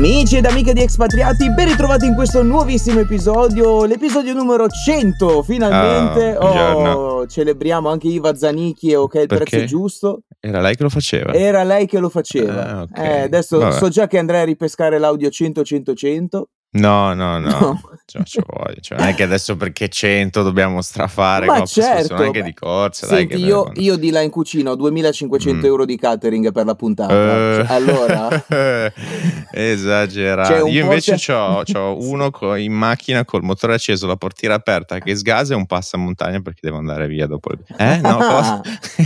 Amici ed amiche di Expatriati, ben ritrovati in questo nuovissimo episodio, l'episodio numero 100, finalmente. Oh, oh, celebriamo anche Iva Zanicchi e Ok, il Perché? prezzo è giusto. Era lei che lo faceva? Era lei che lo faceva. Ah, ok. Eh, adesso Vabbè. so già che andrei a ripescare l'audio 100-100-100. No, no, no. No. Cioè, ci voglio. Cioè, non è che adesso perché 100 dobbiamo strafare. Ma certo, anche di corsa. dai, Senti, che io, io di là in cucina ho 2500 Mm. euro di catering per la puntata. Cioè, allora, esagerato. Un Io invece c'è- c'ho, c'ho uno co- in macchina col motore acceso, la portiera aperta che sgasa e un passamontagna perché devo andare via dopo. il- Eh? No?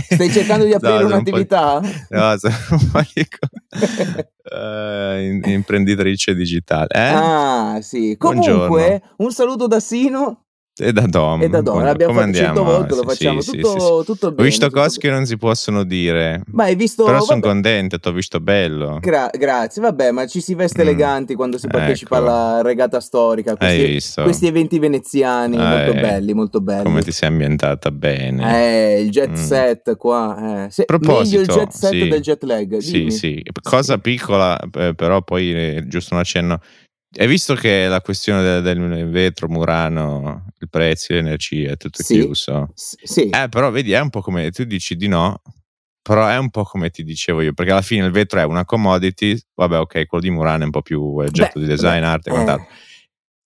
Stai cercando di No, aprire sono un po' un'attività? No, sono un po' di in- imprenditrice digitale. Eh? Ah, sì. Buongiorno. Comunque, un saluto da Sino E da Dom. e da Don. Come- L'abbiamo come fatto 100 andiamo? volte, lo Sì, facciamo sì, tutto, sì, sì. tutto Ho bene. visto tutto cose che non si possono dire. Ma hai visto... Però sono contento, ti ho visto bello. gra- grazie, vabbè, ma ci si veste Mm. eleganti quando si partecipa Ecco. alla regata storica. Hai Questi, visto? questi eventi veneziani Ah, molto eh. belli, molto belli. Come ti sei ambientata bene. Eh, il jet Mm. set qua. Eh. Se- meglio il jet set sì. del jet lag. Sì, dimmi. sì. Cosa piccola, eh, però poi eh, giusto un accenno. Hai visto che la questione del, del vetro, Murano, i prezzi, l'energia, è tutto Sì. chiuso? Sì. Eh, però vedi, è un po' come tu dici di no, però è un po' come ti dicevo io, perché alla fine il vetro è una commodity, vabbè, ok, quello di Murano è un po' più oggetto Beh, di design, beh, arte e eh.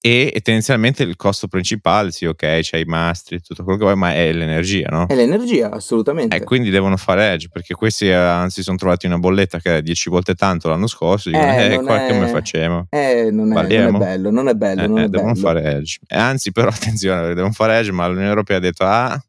E, e tendenzialmente il costo principale, sì, ok, c'è i mastri, tutto quello che vuoi, ma è l'energia, no? È l'energia, assolutamente. E quindi devono fare edge perché questi eh, anzi sono trovati una bolletta che era 10 volte tanto l'anno scorso. Dicono, Eh, eh, non qua è- come facciamo? Eh, non è, non è bello, non è bello, Eh, non eh, è devono bello. fare edge. E anzi, però, attenzione, devono fare edge, ma l'Unione Europea ha detto: ah,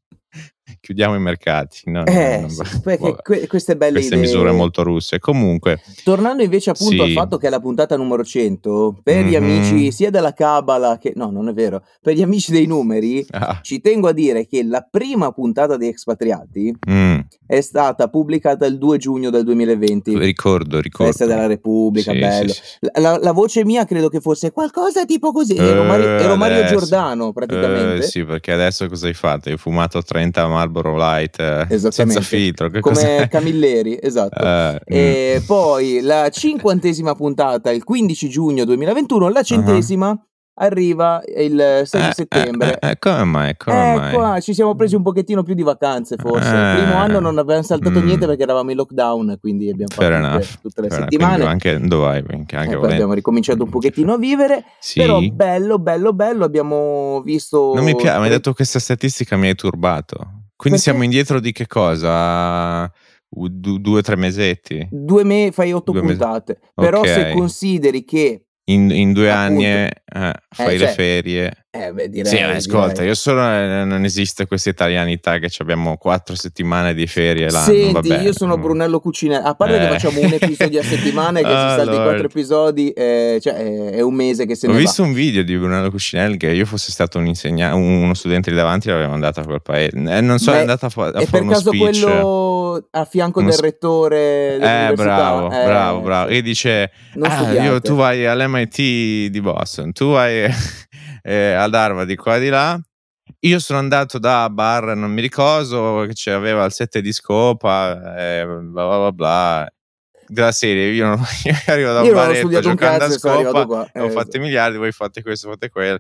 chiudiamo i mercati. No, Eh, no, sì, que- queste belle queste idee. misure molto russe. Comunque, Tornando invece appunto al Sì. fatto che è la puntata numero 100, per gli Mhm. amici sia della Cabala che... No, non è vero. Per gli amici dei numeri, ah, ci tengo a dire che la prima puntata di Expatriati mm, è stata pubblicata il 2 giugno del 2020. ricordo, ricordo. Festa della Repubblica, Sì, bello. La, la- voce mia credo che fosse qualcosa tipo così. Ero, Eh, Mario, ero Mario adesso. Giordano praticamente. Eh, sì, perché adesso cosa hai fatto? Hai fumato 30 Marlboro Light eh, senza filtro. Che Come cos'è? Camilleri, esatto. Eh, mm. E poi la cinquantesima puntata, il 15 giugno 2021, la centesima arriva il 6 Ah. Eh, settembre. eh, eh, come mai? Come Eh, mai? qua ci siamo presi un pochettino più di vacanze forse. Il Eh. primo anno non abbiamo saltato Mm. niente perché eravamo in lockdown, quindi abbiamo fatto tutte, tutte le Fair settimane. Anche dove? Anche, Eh, abbiamo ricominciato un pochettino a vivere, Sì. però bello, bello, bello, abbiamo visto... Non mi piace, mi hai detto questa statistica mi hai turbato. Quindi Perché? siamo indietro di che cosa? Du- due o tre mesetti? Due me fai otto Due mesi. puntate, però Ok. se consideri che... In, in due Appunto. anni eh, fai cioè, le ferie. Eh, beh, direi, sì, eh, ascolta, direi. io sono, eh, non esiste questa italianità che abbiamo quattro settimane di ferie l'anno. Senti, vabbè. io sono Brunello Cucinelli. A parte che Eh. facciamo un episodio a settimana e che Oh, ci salti Lord. quattro episodi, eh, cioè è, un mese che se Ho ne visto un video di Brunello Cucinelli che io fossi stato un insegna- uno studente lì davanti l'avrei mandato a quel paese. Eh, non so, Ma è andata a, fa- a fare uno speech. quello a fianco del rettore Eh, bravo, Eh, bravo, bravo. E dice: "Ah, io- tu vai all'MIT di Boston, tu vai eh, ad Harvard di qua e di là. Io sono andato da bar, non mi ricordo, che c'aveva il 7 di scopa, eh, bla bla bla bla. Della serie, io, non, io arrivo da un Io baretto giocando a cazzo scopa, ho Eh, fatto i miliardi, voi fate questo, fate quello.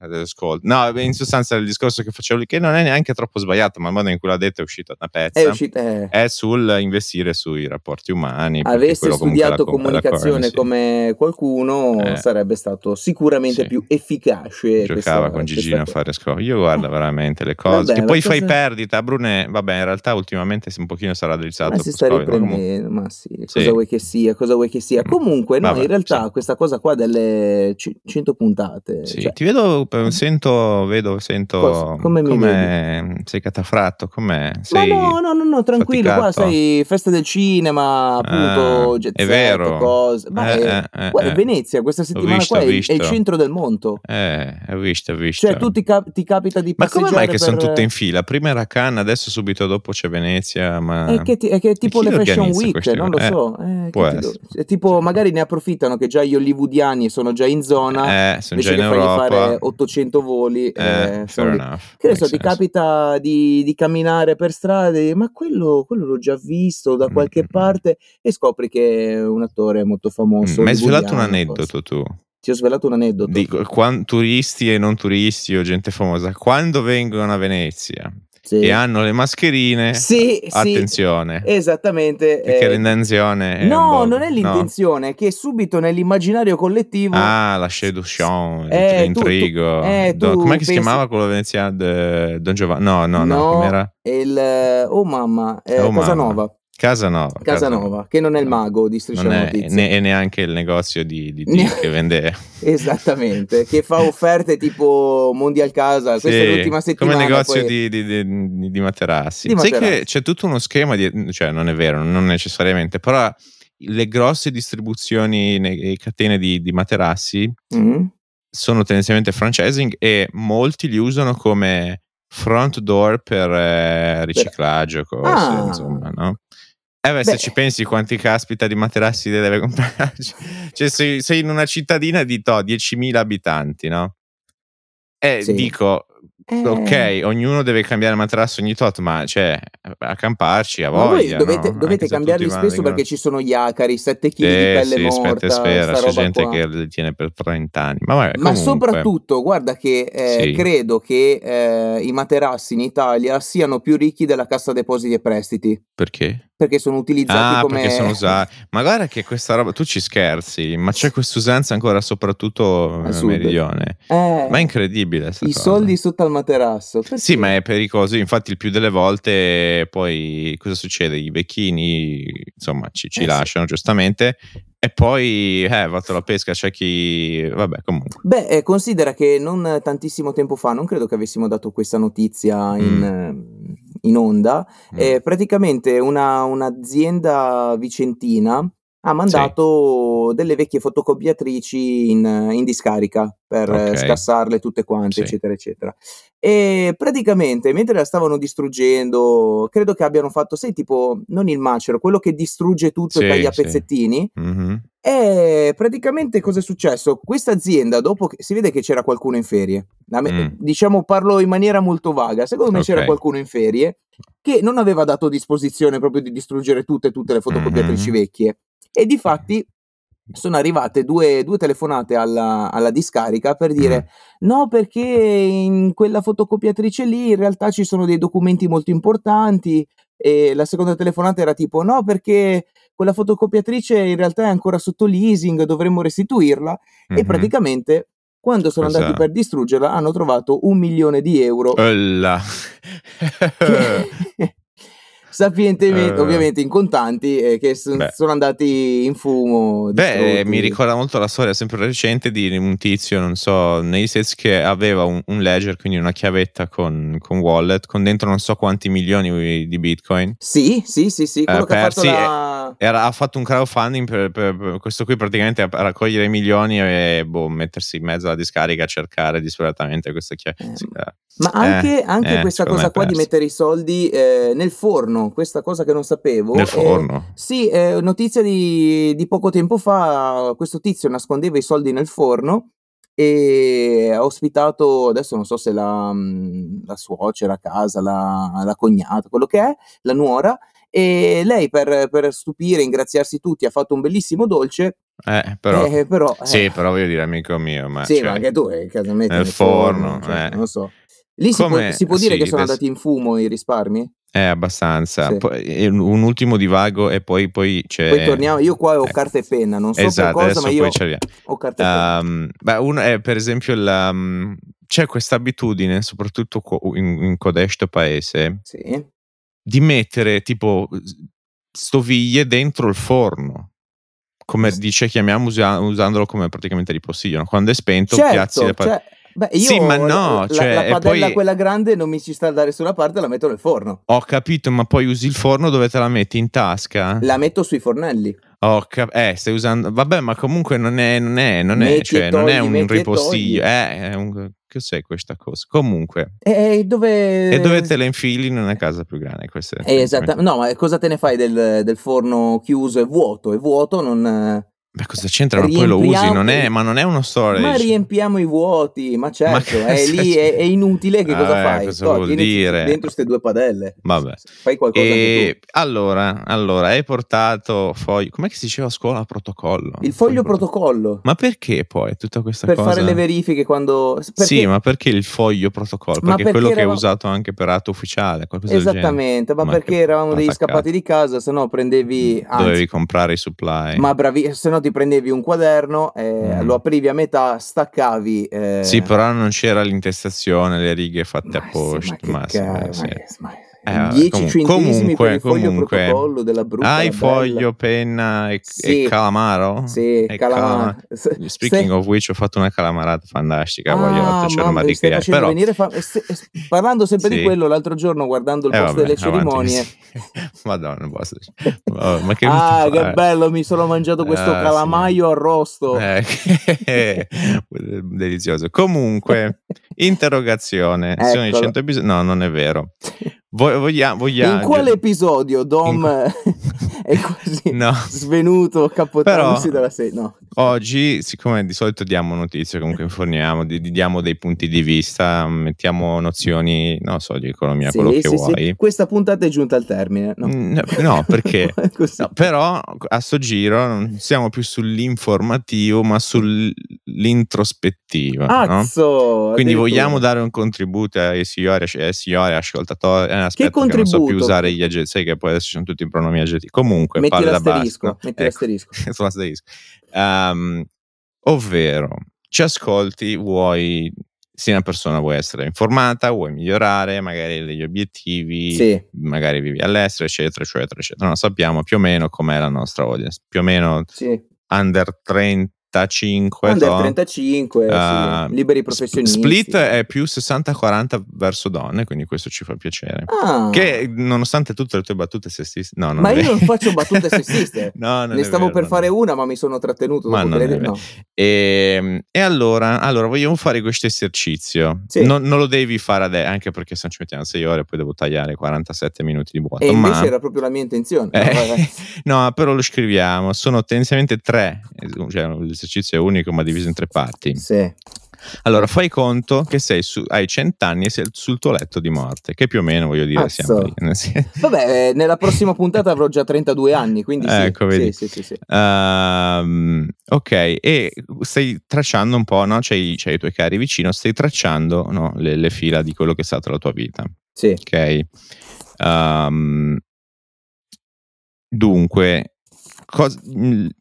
Adesso ascolto. No, in sostanza il discorso che facevo lì, che non è neanche troppo sbagliato, ma il modo in cui l'ha detto è uscito una pezza È uscita. eh. è sul investire sui rapporti umani. Avesse comunque studiato è la co- è la comunicazione currency. come qualcuno, Eh. sarebbe stato sicuramente Sì. più efficace. Giocava questa- con Gigino a fare scopo. Io guarda veramente le cose. Vabbè, che poi cosa- fai perdita. Brune, vabbè, in realtà ultimamente un pochino sarà drizzato. Ma si sta comunque- riprendendo, ma sì, cosa Sì. vuoi che sia, cosa vuoi che sia. Comunque, no, Vabbè, in realtà questa cosa qua delle ci- 100 puntate, Sì, cioè, ti vedo, eh, sento, vedo, sento Cosa? Come mi sei catafratto, com'è? ma Sei no, no, no, no, tranquillo, qua faticato? sai, festa del cinema, appunto, Ah, è vero. cose. Ma Eh, è- eh, eh, guarda, eh. Venezia questa settimana visto, qua ho è, è il centro del mondo. Eh, hai visto, hai visto. Cioè, tu ti, cap- ti capita di Ma passeggiare come mai che sono per- tutte in fila? Prima era Cannes, adesso subito dopo c'è Venezia, ma... È che, ti- è che tipo le Fashion Week, queste non lo so. eh, do- è tipo, magari ne approfittano che già gli hollywoodiani sono già in zona, Eh, sono invece già in Europa. fare 800 voli. Eh, eh, fair enough. Che ne so, ti capita di, di camminare per strade, ma quello, quello l'ho già visto da Mm, qualche mm, mm. parte e scopri che è un attore molto Mm, famoso. Mi hai svelato un aneddoto tu. Ti ho svelato un aneddoto. Di quan- turisti e non turisti o gente famosa, quando vengono a Venezia Sì. e hanno le mascherine, Sì, sì, attenzione, esattamente. perché eh, l'intenzione no, non è no? l'intenzione, è che subito nell'immaginario collettivo Ah, la seduction, Eh, il- tu- tu- l'intrigo. eh, Do- tu com'è che si pensi- chiamava quello veneziano? De- Don Giovanni? No, no, no, No, com'era? il oh mamma, eh, Oh, mamma. Casanova, Casanova. Casanova, che non è il mago di Striscia Non è, ne- e neanche il negozio di, di, che vende Esattamente, che fa offerte tipo Mondial Casa, questa è Sì, l'ultima settimana. come negozio poi- di, di- di- di materassi. Di Sai materassi. che c'è tutto uno schema di, cioè non è vero, non necessariamente, però le grosse distribuzioni e catene di, di materassi Mm? sono tendenzialmente franchising e molti li usano come front door per eh, riciclaggio, cose, Ah. insomma, no? Eh beh, se Beh. ci pensi quanti caspita di materassi deve comprare, cioè sei, sei in una cittadina di to, 10.000 abitanti, no? E Sì. dico, Eh, ok, ognuno deve cambiare materasso ogni tot, ma cioè, a camparci, a voglia, dovete, no? dovete cambiarli spesso vengono- perché ci sono gli acari, 7 kg di Sì, pelle sì, morta, sta c'è gente qua. che le tiene per 30 anni. Ma, vabbè, Ma soprattutto, guarda che eh, Sì. credo che eh, i materassi in Italia siano più ricchi della Cassa Depositi e Prestiti, Perché? perché sono utilizzati Ah, come... perché sono usati. Ma guarda che questa roba, tu ci scherzi, ma c'è questa usanza ancora soprattutto nel sud. meridione. Eh, Ma è incredibile. I cosa. soldi sotto al materasso. Sì, perché? ma è pericoloso. Infatti, il più delle volte, poi cosa succede? I vecchini, insomma, ci, ci Eh, sì. lasciano giustamente. E poi, eh, fatto la pesca, c'è chi. Vabbè, comunque. Beh, eh, considera che non tantissimo tempo fa, non credo che avessimo dato questa notizia in, eh, in onda, Mm. eh, praticamente una- un'azienda vicentina ha mandato delle vecchie fotocopiatrici in, in discarica per eh, Ok. scassarle tutte quante, Sì. eccetera, eccetera. E praticamente mentre la stavano distruggendo, credo che abbiano fatto, sai, tipo, non il macero, quello che distrugge tutto Sì, e taglia a sì. pezzettini. Mhm. E praticamente cosa è successo? Questa azienda, dopo che si vede che c'era qualcuno in ferie, me- Mm. diciamo parlo in maniera molto vaga, secondo me c'era qualcuno in ferie che non aveva dato disposizione proprio di distruggere tutte, tutte le fotocopiatrici Mhm. vecchie. E di fatti sono arrivate due, due telefonate alla, alla discarica per dire no perché in quella fotocopiatrice lì in realtà ci sono dei documenti molto importanti e la seconda telefonata era tipo no perché quella fotocopiatrice in realtà è ancora sotto leasing, dovremmo restituirla e Mhm. praticamente quando sono Cosa- andati per distruggerla hanno trovato un milione di euro. Che- sapientemente, Eh. ovviamente in contanti, eh, che s- Beh. sono andati in fumo. Beh, distrutti. mi ricorda molto la storia sempre recente di un tizio, non so, negli States che aveva un, un ledger, quindi una chiavetta con, con wallet, con dentro non so quanti milioni di bitcoin. Sì, sì, sì, sì, quello che ha fatto persi la... Era- ha fatto un crowdfunding per, per- per questo qui praticamente a, raccogliere i milioni e boh, mettersi in mezzo alla discarica a cercare disperatamente questa chiave. Eh, eh. Ma anche, Eh, anche eh, questa cosa qua di persi. mettere i soldi eh, nel forno, questa cosa che non sapevo. Nel eh, forno. sì, eh, notizia di, di poco tempo fa, questo tizio nascondeva i soldi nel forno e ha ospitato, adesso non so se la, mh, la suocera a casa, la, la cognata, quello che è, la nuora, e lei per, per stupire, ingraziarsi tutti, ha fatto un bellissimo dolce, Eh, però, eh, però... eh, sì, però voglio dire, amico mio, ma sì, cioè, ma anche tu, eh, nel nel forno, cioè, eh. non so. Lì si può, si può dire sì, che sono adesso- andati in fumo i risparmi? È abbastanza. Sì. Poi, e un, ultimo divago e poi, poi c'è... Poi torniamo, io qua ho ecco. carta e penna, non so Esatto, cosa, adesso ma io poi ho carta e penna. Um, beh, uno è per esempio la, um, c'è questa abitudine, soprattutto in, in codesto paese, Sì. di mettere tipo stoviglie dentro il forno. Come dice, chiamiamo usa- usandolo come praticamente ripostiglio. no? Quando è spento, piazzi Certo, le pa- cioè, beh, io Sì, ma no, la, cioè, la padella poi- quella grande non mi ci sta da nessuna parte, la metto nel forno. Ho capito, ma poi usi il forno dove te la metti in tasca? La metto sui fornelli. Ho cap- eh, stai usando. Vabbè, ma comunque non è, non è, non è, cioè, non è togli, un ripostiglio. togli. Eh, un. Cos'è questa cosa? Comunque. E dove... E dove te le infili in una casa più grande? Esatta- No, ma cosa te ne fai del, del forno chiuso e vuoto? È vuoto, non... Beh, cosa c'entra? Ma poi lo usi, non è, ma non è uno storage. Ma riempiamo i vuoti, ma certo, ma è lì, è, è, inutile, che cosa eh, fai? Cosa Toh, vuol dire? dentro queste due padelle. Vabbè. Fai qualcosa e allora, allora, hai portato foglio, com'è che si diceva a scuola? Protocollo. Il foglio protocollo. Ma perché poi tutta questa per cosa? Per fare le verifiche quando... Perché... Sì, ma perché il foglio protocollo? Perché, perché quello eravamo... che è usato anche per atto ufficiale, qualcosa Esattamente, ma, ma, perché eravamo degli scappati di casa, se no prendevi... Anzi, Dovevi comprare i supply. Ma bravi, se no ti prendevi un quaderno, eh, mm. lo aprivi a metà, staccavi. Eh... Sì, però non c'era l'intestazione, le righe fatte ma apposta. Sì, ma, ma, sì, ma, sì. ma 10 comunque, centesimi per il foglio comunque, protocollo della brutta Hai foglio, penna e, sì. e calamaro? Sì, e calamaro. Cala... Speaking Stai... of which ho fatto una calamarata fantastica, ah, voglio facciamo ma di che però... venire fa... Parlando sempre sì. di quello, l'altro giorno guardando il eh, posto vabbè, delle cerimonie... Madonna, il posto... oh, ma che Ah, che bello, mi sono mangiato questo ah, calamaio arrosto. Eh, delizioso. Comunque, interrogazione. Sono i 100 episodi? No, non è vero. Vogliamo, vogliamo, in quale episodio Dom in... è così no. svenuto, capotandosi dalla sedia? No. Oggi, siccome di solito diamo notizie, comunque informiamo, di, diamo dei punti di vista, mettiamo nozioni, non so, di economia, sì, quello che sì, vuoi. Sì. Questa puntata è giunta al termine. No, no, perché? no, però a sto giro non siamo più sull'informativo, ma sull'introspettiva. Azzo, Quindi vogliamo dare un contributo ai signori, ai signori ascoltatori eh, aspetta, che contributo? Non so più usare gli aggettivi, sai che poi adesso sono tutti i pronomi aggettivi. Comunque, metti palle l'asterisco, da metti ecco, l'asterisco. sull'asterisco. Um, ovvero, ci ascolti, vuoi sia una persona vuoi essere informata, vuoi migliorare magari degli obiettivi, sì. magari vivi all'estero, eccetera, eccetera, eccetera. No, sappiamo più o meno com'è la nostra audience, più o meno sì. under 30 35 Under to, 35 uh, sì. Ah, liberi professionisti. split è più 60-40 verso donne quindi questo ci fa piacere. Ah. che nonostante tutte le tue battute sessiste no, ma io non faccio battute sessiste. No, ne stavo vero, per fare una ma mi sono trattenuto ma non le... no. e, ehm, e allora, allora vogliamo fare questo esercizio. Sì. non, non, lo devi fare adesso anche perché se non ci mettiamo 6 ore poi devo tagliare 47 minuti di vuoto e invece ma... era proprio la mia intenzione. Eh, no però lo scriviamo. Sono tendenzialmente tre cioè l'esercizio è unico ma diviso in tre parti. Sì. Allora, fai conto che sei su, hai cent'anni e sei sul tuo letto di morte, che più o meno voglio dire Azzo. siamo lì. Vabbè, eh, nella prossima puntata avrò già 32 anni, quindi sì. Ecco, vedi. Sì, sì, sì, uh, ok, e stai tracciando un po', no? C'hai, c'hai i tuoi cari vicino, stai tracciando no? le, le, fila di quello che è stata la tua vita. Sì. Ok. Um, dunque, Cosa,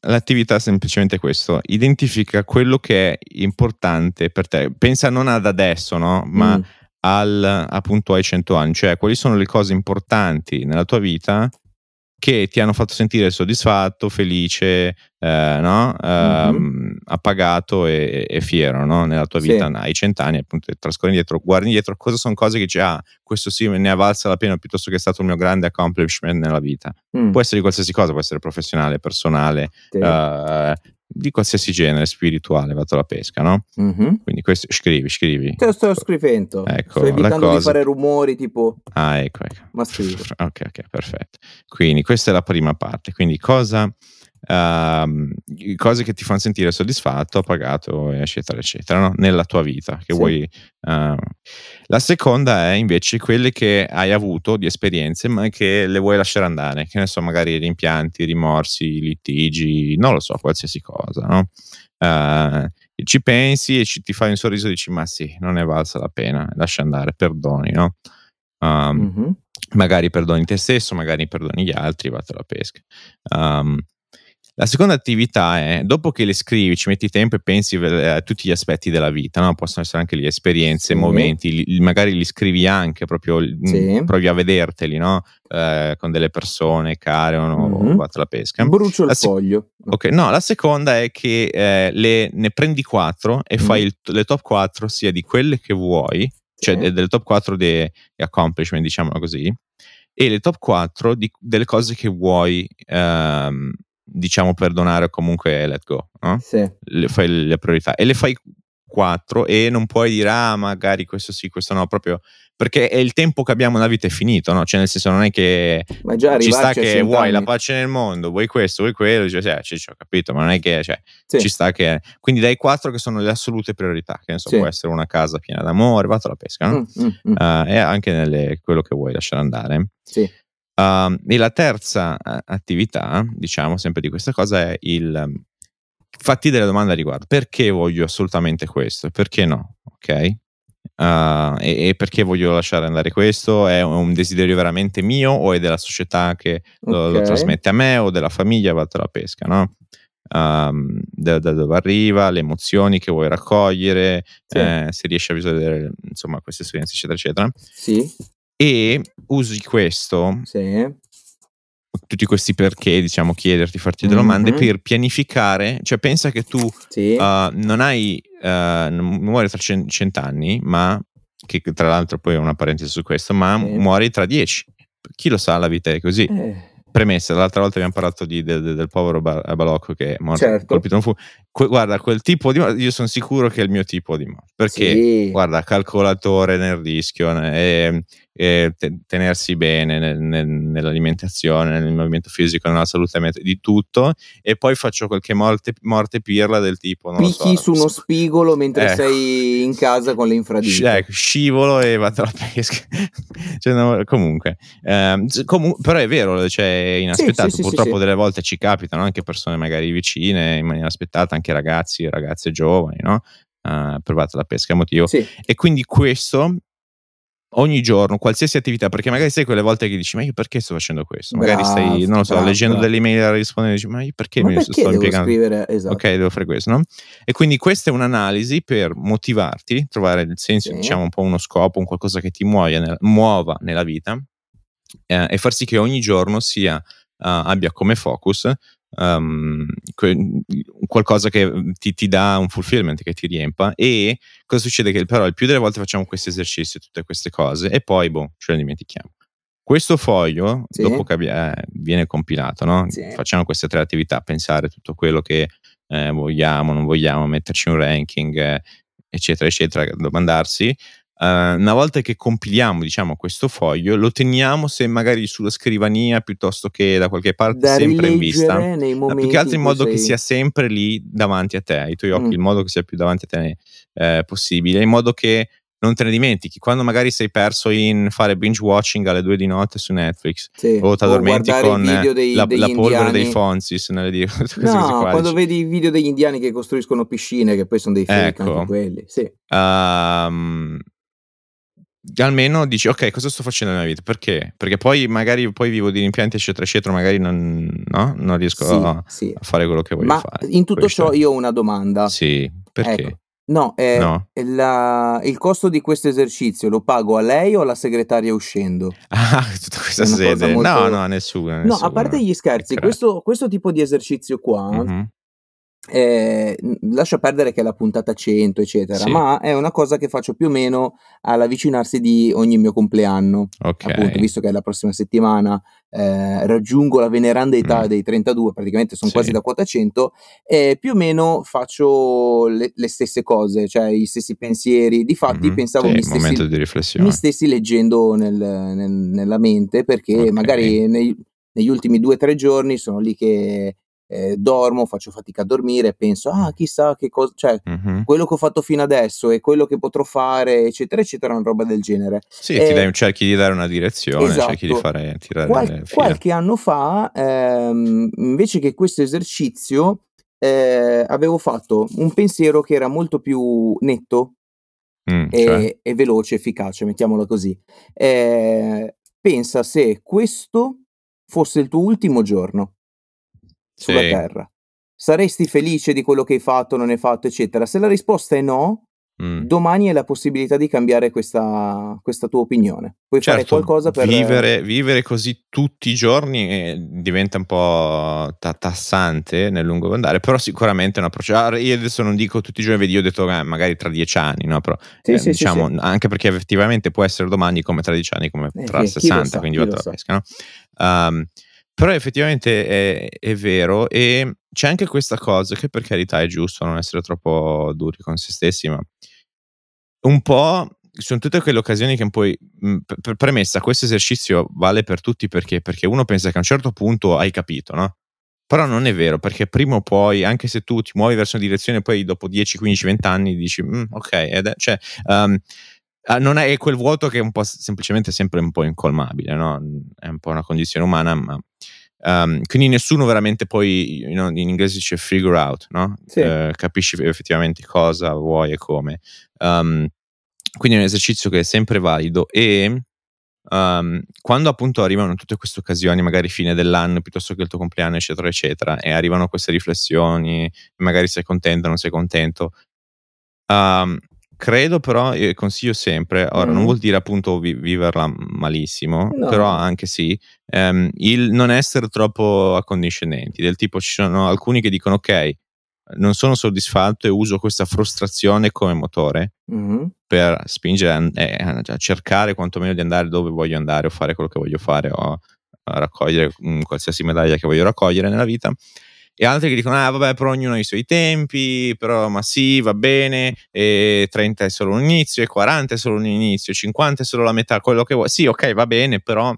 l'attività è semplicemente questo, identifica quello che è importante per te, pensa non ad adesso, no? ma mm. al, appunto ai 100 anni, cioè quali sono le cose importanti nella tua vita che ti hanno fatto sentire soddisfatto, felice, eh, no? eh, mm-hmm. appagato e, e fiero no? nella tua vita sì. ai cent'anni, appunto, trascorri indietro, guardi indietro, cosa sono cose che dici, ah, questo sì, ne è valsa la pena piuttosto che è stato il mio grande accomplishment nella vita. Mm. Può essere di qualsiasi cosa, può essere professionale, personale, sì. eh, di qualsiasi genere, spirituale, vado alla pesca, no? Mm-hmm. Quindi questo, scrivi, scrivi. Te lo sto scrivendo. Ecco, sto evitando cosa... di fare rumori tipo... Ah, ecco, ecco. Ma scrivo. Ok, ok, perfetto. Quindi questa è la prima parte. Quindi cosa... Uh, cose che ti fanno sentire soddisfatto, appagato, eccetera, eccetera, no? nella tua vita. Che Sì. vuoi, uh, La seconda è invece quelle che hai avuto di esperienze, ma che le vuoi lasciare andare, che ne so, magari rimpianti, rimorsi, litigi, non lo so, qualsiasi cosa, no? Uh, ci pensi e ci, ti fai un sorriso e dici, ma sì, non è valsa la pena, lascia andare, perdoni, no? Um, Mhm. magari perdoni te stesso, magari perdoni gli altri, vatti alla pesca. Um, la seconda attività è, dopo che le scrivi, ci metti tempo e pensi eh, a tutti gli aspetti della vita, no? possono essere anche le esperienze, Sì. momenti, li- magari li scrivi anche, proprio mm, Sì. provi a vederteli no? Eh, con delle persone care o, no, Mhm. vatti alla pesca. Brucio il La sec- foglio. Ok, no, la seconda è che eh, le- ne prendi quattro e Mm. fai il- le top 4 sia di quelle che vuoi, cioè Sì. de- delle top 4 dei accomplishment, diciamolo così, e le top 4 di- delle cose che vuoi, ehm, diciamo, perdonare o comunque let go, no? Sì. Le, fai le priorità e le fai 4 e non puoi dire, ah, magari questo sì, questo no, proprio perché è il tempo che abbiamo nella vita è finito, no? Cioè, nel senso, non è che ci sta che vuoi la cent'anni. pace nel mondo, vuoi questo, vuoi quello, dice, sì, sì, ci ho capito, ma non è che, cioè, Sì, ci sta che... Quindi dai quattro che sono le assolute priorità, che ne so, Sì. può essere una casa piena d'amore, vado alla pesca, no? mm, mm, mm, Eh, e anche nelle, quello che vuoi lasciare andare. sì. Um, e la terza eh, attività, diciamo sempre di questa cosa, è il um, fatti delle domande riguardo. Perché voglio assolutamente questo? Perché no? Ok? Uh, e, e perché voglio lasciare andare questo? È un desiderio veramente mio o è della società che lo, lo Ok. trasmette a me o della famiglia vado alla pesca, no? Um, da, da dove arriva, le emozioni che vuoi raccogliere, Sì. eh, se riesci a visualizzare insomma queste esperienze, eccetera, eccetera. Sì, E usi questo sì, tutti questi perché, diciamo, chiederti, farti delle domande Mhm. per pianificare, cioè pensa che tu sì. uh, non hai, uh, non muori tra cen- cent'anni, ma che tra l'altro poi è una parentesi su questo, ma Sì. muori tra dieci. Chi lo sa, la vita è così. Eh, Premessa, l'altra volta abbiamo parlato di- de- de- del povero ba- Balocco che è morto, Certo. colpito un fu. Que- guarda, quel tipo di morte, io sono sicuro che è il mio tipo di morte, perché sì. guarda, calcolatore nel rischio, e, e te- tenersi bene nel- nel- nell'alimentazione, nel movimento fisico, nella salute, di tutto, e poi faccio qualche morte, morte pirla del tipo, non lo so, Picchi su uno sc- spigolo mentre Ecco. sei in casa con le infradito. ecco, scivolo e vado alla pesca. Cioè, no, comunque, s- comu- però è vero, cioè, è inaspettato. sì, sì, Purtroppo sì. delle volte ci capitano anche persone magari vicine in maniera aspettata, anche ragazzi, ragazze giovani, no? Eh, provate la pesca a motivo. Sì, E quindi questo ogni giorno, qualsiasi attività, perché magari sai quelle volte che dici, ma io perché sto facendo questo? Magari stai, Bravo, non lo so, bravo, leggendo bravo. delle email e rispondendo dici, ma io perché ma mi perché sto impiegando? scrivere? Esatto. Ok, devo fare questo, no? E quindi questa è un'analisi per motivarti, trovare il senso, Sì. diciamo un po' uno scopo, un qualcosa che ti nella- muova nella vita eh, e far sì che ogni giorno sia, eh, abbia come focus ehm, que- qualcosa che ti, ti dà un fulfillment, che ti riempa e cosa succede? Che però il più delle volte facciamo questi esercizi, tutte queste cose e poi boh, ce le dimentichiamo. Questo foglio, Sì. dopo che eh, viene compilato, no? Sì. facciamo queste tre attività, pensare tutto quello che eh, vogliamo, non vogliamo, metterci un ranking, eh, eccetera, eccetera, domandarsi. Eh, una volta che compiliamo, diciamo, questo foglio, lo teniamo se magari sulla scrivania piuttosto che da qualche parte, Da sempre in vista. nei più che altro in modo che sei- sia sempre lì davanti a te, ai tuoi occhi, Mm. in modo che sia più davanti a te eh, possibile, in modo che non te ne dimentichi. Quando magari sei perso in fare binge watching alle due di notte su Netflix Sì. o ti addormenti con dei- la, la polvere dei. Fonzis nelle di- No, qua, quando vedi i video degli indiani che costruiscono piscine, che poi sono dei fake Ecco. anche quelli. Sì. Ehm, almeno dici ok cosa sto facendo nella vita perché perché poi magari poi vivo di rimpianti eccetera eccetera magari non, no? non riesco Sì, a, sì. a fare quello che voglio Ma fare in tutto ciò io ho una domanda. sì perché Ecco. No, è no la- il costo di questo esercizio lo pago a lei o alla segretaria uscendo? ah tutta questa sede molto- no no a nessuno, No, a parte gli scherzi, questo, questo tipo di esercizio qua Mhm. Eh, lascia perdere che è la puntata 100, eccetera, Sì. ma è una cosa che faccio più o meno all'avvicinarsi di ogni mio compleanno. ok Appunto, visto che è la prossima settimana eh, raggiungo la veneranda età Mm. dei 32, praticamente sono Sì. quasi da quota 100, e più o meno faccio le, le stesse cose, cioè i stessi pensieri. Difatti, Mhm. pensavo Sì, mi stessi, mi stessi leggendo nel- nel- nella mente, perché Ok. magari nei- negli ultimi due o tre giorni sono lì che eh, dormo, faccio fatica a dormire, penso, ah, chissà che cosa, cioè Mhm. quello che ho fatto fino adesso e quello che potrò fare, eccetera, eccetera, una roba del genere. sì Eh, ti dai- cerchi di dare una direzione cerchi di esatto. fare tirare Qual- qualche anno fa, ehm, invece che questo esercizio, eh, avevo fatto un pensiero che era molto più netto Mm, e, cioè? e veloce, efficace, mettiamola così. Eh, pensa se questo fosse il tuo ultimo giorno sulla Sì. Terra. Saresti felice di quello che hai fatto, non hai fatto, eccetera? Se la risposta è no, Mm. domani hai la possibilità di cambiare questa, questa tua opinione. Puoi fare Certo, qualcosa per... vivere, vivere così tutti i giorni eh, diventa un po' ta- tassante nel lungo andare, però sicuramente è un approccio. Ah, Io adesso non dico tutti i giorni, vedi, io ho detto eh, magari tra dieci anni, no? Però Sì, eh, sì, diciamo, sì. anche perché effettivamente può essere domani come tra dieci anni, come Eh, tra chi- chi lo 60, sa, quindi sa. pesca, no? Um, però effettivamente è, è vero e c'è anche questa cosa che per carità è giusto non essere troppo duri con se stessi, ma un po' sono tutte quelle occasioni che poi, mh, per premessa, questo esercizio vale per tutti perché? Perché uno pensa che a un certo punto hai capito, no? Però non è vero, perché prima o poi, anche se tu ti muovi verso una direzione, poi dopo 10, 15, 20 anni dici, mm, ok, ed è, cioè, um, non è quel vuoto che è un po' semplicemente sempre un po' incolmabile, no? È un po' una condizione umana, ma Um, quindi nessuno veramente poi, you know, in inglese dice figure out, no? Sì. Uh, capisci effettivamente cosa vuoi e come. Um, quindi è un esercizio che è sempre valido e um, quando appunto arrivano tutte queste occasioni, magari fine dell'anno piuttosto che il tuo compleanno, eccetera, eccetera, e arrivano queste riflessioni, magari sei contento, non sei contento, Credo però, e consiglio sempre, ora mm. non vuol dire appunto vi- viverla malissimo, no. però anche sì, ehm, il non essere troppo accondiscendenti, del tipo ci sono alcuni che dicono ok, non sono soddisfatto e uso questa frustrazione come motore mm. per spingere a, eh, a, cercare quantomeno di andare dove voglio andare o fare quello che voglio fare o a raccogliere um, qualsiasi medaglia che voglio raccogliere nella vita e altri che dicono ah vabbè però ognuno ha i suoi tempi però ma sì va bene e 30 è solo un inizio e 40 è solo un inizio 50 è solo la metà quello che vuoi sì ok va bene però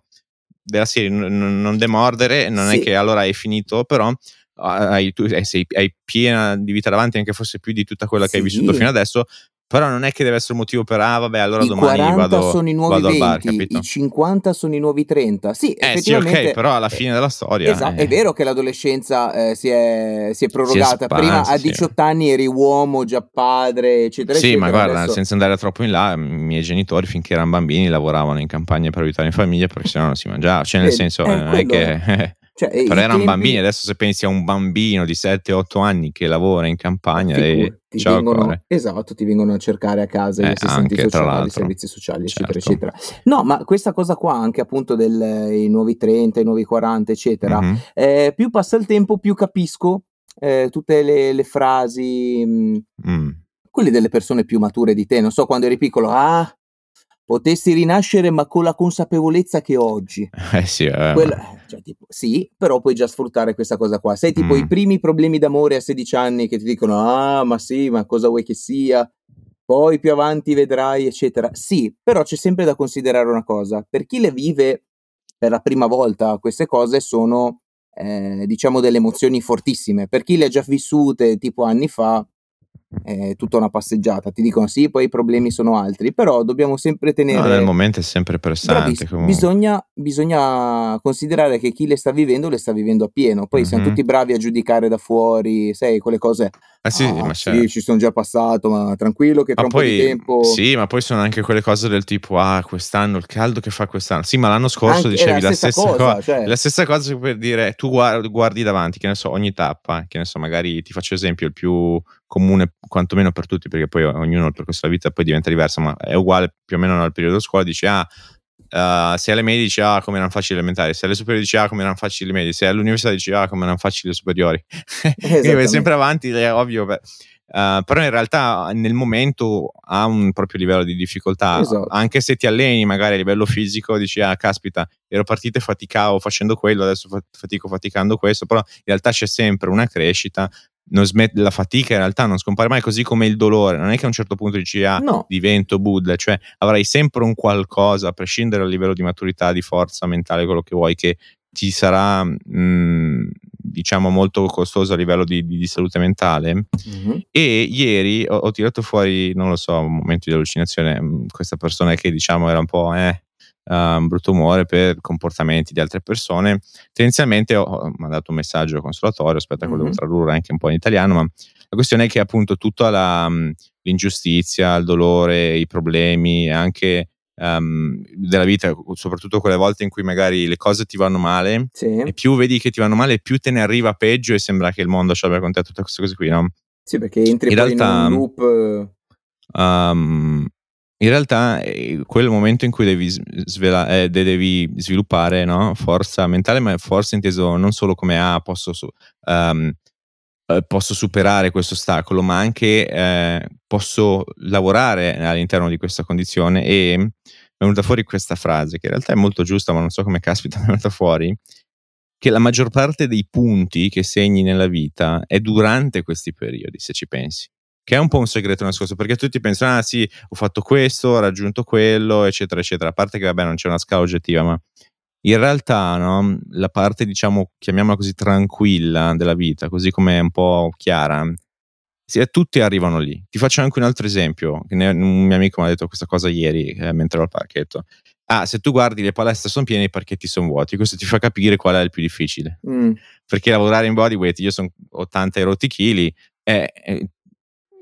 della serie n- non demordere non sì. è che allora hai finito però hai, tu, sei, hai piena di vita davanti anche forse più di tutta quella sì. che hai vissuto fino adesso però non è che deve essere un motivo per, ah vabbè, allora I domani 40 vado, sono i nuovi vado 20, bar, i 50 sono i nuovi 30. Sì, eh, effettivamente... Sì, ok, però alla fine della storia... Esatto, eh. è vero che l'adolescenza eh, si, è, si, è, prorogata. Si è Prima a 18 sì. anni eri uomo, già padre, eccetera, sì, eccetera. ma guarda, Adesso... senza andare troppo in là, i miei genitori finché erano bambini lavoravano in campagna per aiutare in famiglia perché sennò non si mangiava. Cioè nel senso, eh, non è che... Cioè, Però erano tempi... bambini, adesso se pensi a un bambino di 7-8 anni che lavora in campagna e ti vengono, esatto, ti vengono a cercare a casa eh, gli assistenti anche, sociali, i servizi sociali, certo. eccetera, eccetera. No, ma questa cosa qua, anche appunto dei nuovi 30, i nuovi 40, eccetera, mm-hmm. eh, più passa il tempo, più capisco eh, tutte le, le frasi, mm. mm. quelle delle persone più mature di te. Non so, quando eri piccolo, ah, potessi rinascere ma con la consapevolezza che oggi. Eh sì, eh. Quella, cioè, tipo, sì, però puoi già sfruttare questa cosa qua. Sei tipo mm. i primi problemi d'amore a 16 anni che ti dicono, ah, ma sì, ma cosa vuoi che sia? Poi più avanti vedrai, eccetera. Sì, però c'è sempre da considerare una cosa. Per chi le vive per la prima volta, queste cose sono, eh, diciamo, delle emozioni fortissime. Per chi le ha già vissute tipo anni fa, è tutta una passeggiata. Ti dicono sì, poi i problemi sono altri, però dobbiamo sempre tenere... No, nel momento è sempre pressante. Bisogna, bisogna, considerare che chi le sta vivendo le sta vivendo a pieno. Poi mm-hmm. siamo tutti bravi a giudicare da fuori, sai, quelle cose... Ah, sì, ah, ma sì, certo. ci sono già passato, ma tranquillo che tra ma un poi, po' di tempo... Sì, ma poi sono anche quelle cose del tipo, ah, quest'anno, il caldo che fa quest'anno. Sì, ma l'anno scorso anche, dicevi la, la stessa, cosa. cosa cioè... La stessa cosa per dire, tu guardi davanti, che ne so, ogni tappa, che ne so, magari ti faccio esempio, il più comune quantomeno per tutti, perché poi ognuno il percorso della vita poi diventa diverso, ma è uguale più o meno al periodo scuola, dici ah, uh, se alle medie dici ah come erano facili elementari, se alle superiori dici ah come erano facili le medie, se all'università dici ah come erano facili le superiori. Quindi vai sempre avanti, è ovvio. Beh. Uh, però in realtà nel momento ha un proprio livello di difficoltà, esatto. anche se ti alleni magari a livello fisico, dici ah caspita, ero partito e faticavo facendo quello, adesso fatico faticando questo, però in realtà c'è sempre una crescita, smet- la fatica in realtà non scompare mai, così come il dolore. Non è che a un certo punto dici, ah, no. divento Buddha, cioè avrai sempre un qualcosa, a prescindere dal livello di maturità, di forza mentale, quello che vuoi, che ti sarà, mh, mm, diciamo, molto costoso a livello di, di, di salute mentale. Mm-hmm. E ieri ho, ho, tirato fuori, non lo so, un momento di allucinazione, mm, questa persona che diciamo era un po', eh, uh, brutto umore per comportamenti di altre persone. Tendenzialmente ho, ho mandato un messaggio consolatorio, aspetta che mm-hmm. devo tradurre anche un po' in italiano, ma la questione è che appunto tutta la, um, l'ingiustizia, il dolore, i problemi, anche um, della vita, soprattutto quelle volte in cui magari le cose ti vanno male, sì. e più vedi che ti vanno male, più te ne arriva peggio e sembra che il mondo ci abbia con te tutte queste cose qui, no? Sì, perché entri in, realtà, in un loop... Um, in realtà è quel momento in cui devi, svela- eh, devi sviluppare no? forza mentale, ma forza inteso non solo come ah, posso, um, posso superare questo ostacolo, ma anche eh, posso lavorare all'interno di questa condizione e è venuta fuori questa frase che in realtà è molto giusta, ma non so come caspita è venuta fuori, che la maggior parte dei punti che segni nella vita è durante questi periodi, se ci pensi che è un po' un segreto nascosto, perché tutti pensano, ah sì, ho fatto questo, ho raggiunto quello, eccetera, eccetera. A parte che, vabbè, non c'è una scala oggettiva, ma in realtà no, la parte, diciamo, chiamiamola così, tranquilla della vita, così come un po' chiara, sì, tutti arrivano lì. Ti faccio anche un altro esempio. Un mio amico mi ha detto questa cosa ieri eh, mentre ero al parchetto. Ah, se tu guardi le palestre sono piene, i parchetti sono vuoti. Questo ti fa capire qual è il più difficile. Mm. Perché lavorare in bodyweight, io sono 80 erotti chili, è, è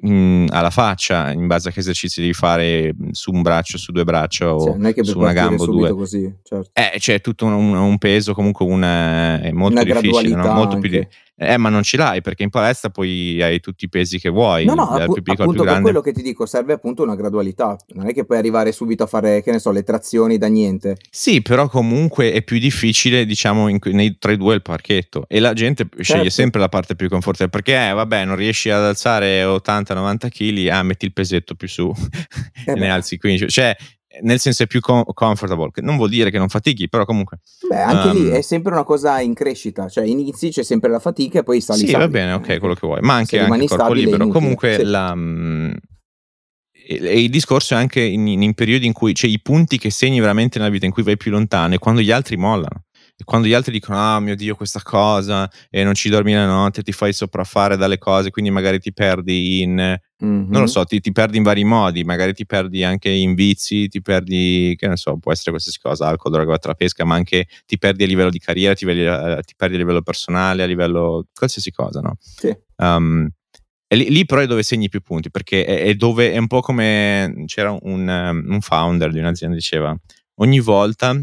in, alla faccia in base a che esercizi devi fare su un braccio, su due braccia o cioè, su una gamba o due. Così, certo. eh, c'è tutto un, un, peso comunque una, è molto una difficile, no? molto più di, eh, ma non ce l'hai perché in palestra poi hai tutti i pesi che vuoi. No, no, appu- più piccolo, appunto per quello che ti dico, serve appunto una gradualità. Non è che puoi arrivare subito a fare, che ne so, le trazioni da niente. Sì, però comunque è più difficile, diciamo, in, nei, tra i due il parchetto. E la gente certo. sceglie sempre la parte più confortevole perché, eh, vabbè, non riesci ad alzare 80-90 kg, ah, metti il pesetto più su eh e ne alzi 15. Cioè, nel senso è più com- comfortable, che non vuol dire che non fatichi, però comunque... Beh, anche um, lì ehm è sempre una cosa in crescita, cioè inizi c'è sempre la fatica e poi sali. Sì, sali. va bene, ok, quello che vuoi, ma anche, anche corpo libero. Comunque sì. la... Um, e il discorso è anche in, in, periodi in cui, cioè i punti che segni veramente nella vita in cui vai più lontano è quando gli altri mollano. E quando gli altri dicono, ah mio Dio, questa cosa, e non ci dormi la notte, ti fai sopraffare dalle cose, quindi magari ti perdi in, mm-hmm. non lo so, ti, ti, perdi in vari modi, magari ti perdi anche in vizi, ti perdi, che ne so, può essere qualsiasi cosa, alcol, droga, la pesca, ma anche ti perdi a livello di carriera, ti, perdi, eh, ti perdi a livello personale, a livello qualsiasi cosa, no? Sì. Um, e lì, lì, però è dove segni più punti, perché è, è dove è un po' come c'era un, un founder di un'azienda diceva, ogni volta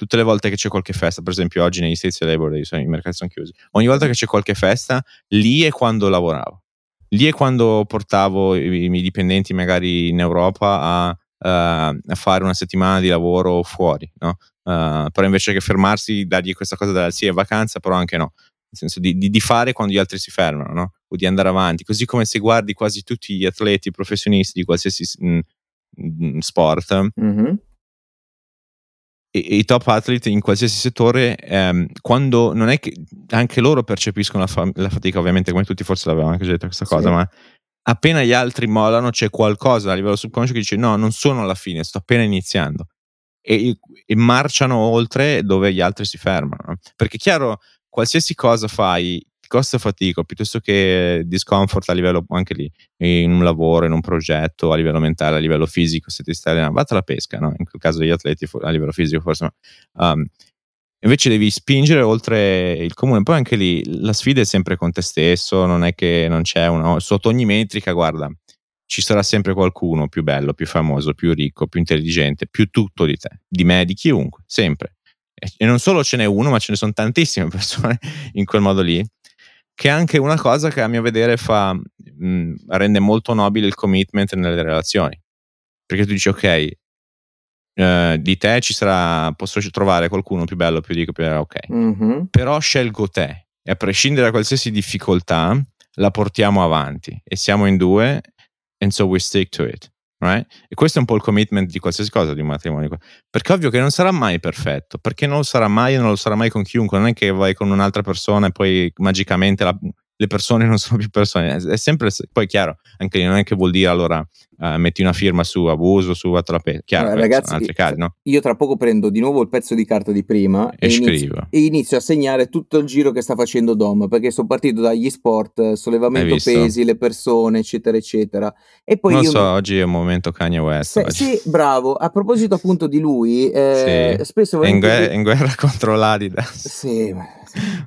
tutte le volte che c'è qualche festa, per esempio oggi negli States Labor Day, i mercati sono chiusi, ogni volta che c'è qualche festa, lì è quando lavoravo. Lì è quando portavo i, i miei dipendenti magari in Europa a, uh, a, fare una settimana di lavoro fuori, no? uh, però invece che fermarsi, dargli questa cosa della sì, è vacanza, però anche no. Nel senso di, di, di fare quando gli altri si fermano, no? O di andare avanti. Così come se guardi quasi tutti gli atleti professionisti di qualsiasi mh, mh, sport, mm-hmm i top athlete in qualsiasi settore, ehm, quando non è che anche loro percepiscono la, fa- la, fatica, ovviamente, come tutti forse l'avevano anche detto questa cosa, sì. ma appena gli altri mollano c'è qualcosa a livello subconscio che dice no, non sono alla fine, sto appena iniziando. E, e marciano oltre dove gli altri si fermano. Perché chiaro, qualsiasi cosa fai costo fatico piuttosto che discomfort a livello anche lì, in un lavoro, in un progetto, a livello mentale, a livello fisico, se ti stai allenando, vatti alla pesca, no? in quel caso degli atleti a livello fisico forse no. Um, invece devi spingere oltre il comune, poi anche lì la sfida è sempre con te stesso, non è che non c'è una, sotto ogni metrica, guarda, ci sarà sempre qualcuno più bello, più famoso, più ricco, più intelligente, più tutto di te, di me, di chiunque, sempre. E non solo ce n'è uno, ma ce ne sono tantissime persone in quel modo lì che è anche una cosa che a mio vedere fa, mh, rende molto nobile il commitment nelle relazioni. Perché tu dici, ok, eh, di te ci sarà, posso trovare qualcuno più bello, più dico, più ok, mm-hmm. però scelgo te e a prescindere da qualsiasi difficoltà la portiamo avanti e siamo in due and so we stick to it. Right? E questo è un po' il commitment di qualsiasi cosa di un matrimonio. Perché ovvio che non sarà mai perfetto, perché non lo sarà mai e non lo sarà mai con chiunque. Non è che vai con un'altra persona e poi magicamente la, le persone non sono più persone. È sempre, poi chiaro, anche non è che vuol dire allora uh, metti una firma su abuso, su attrape. Chiaro, allora, ragazzi, altri casi, no? io tra poco prendo di nuovo il pezzo di carta di prima e, e, inizio, e, inizio, a segnare tutto il giro che sta facendo Dom, perché sono partito dagli sport, sollevamento pesi, le persone, eccetera, eccetera. E poi non io so, oggi è un momento Kanye West. Se, sì, bravo. A proposito appunto di lui, eh, sì. spesso... È in, guerra, in guerra contro l'Adidas. Sì,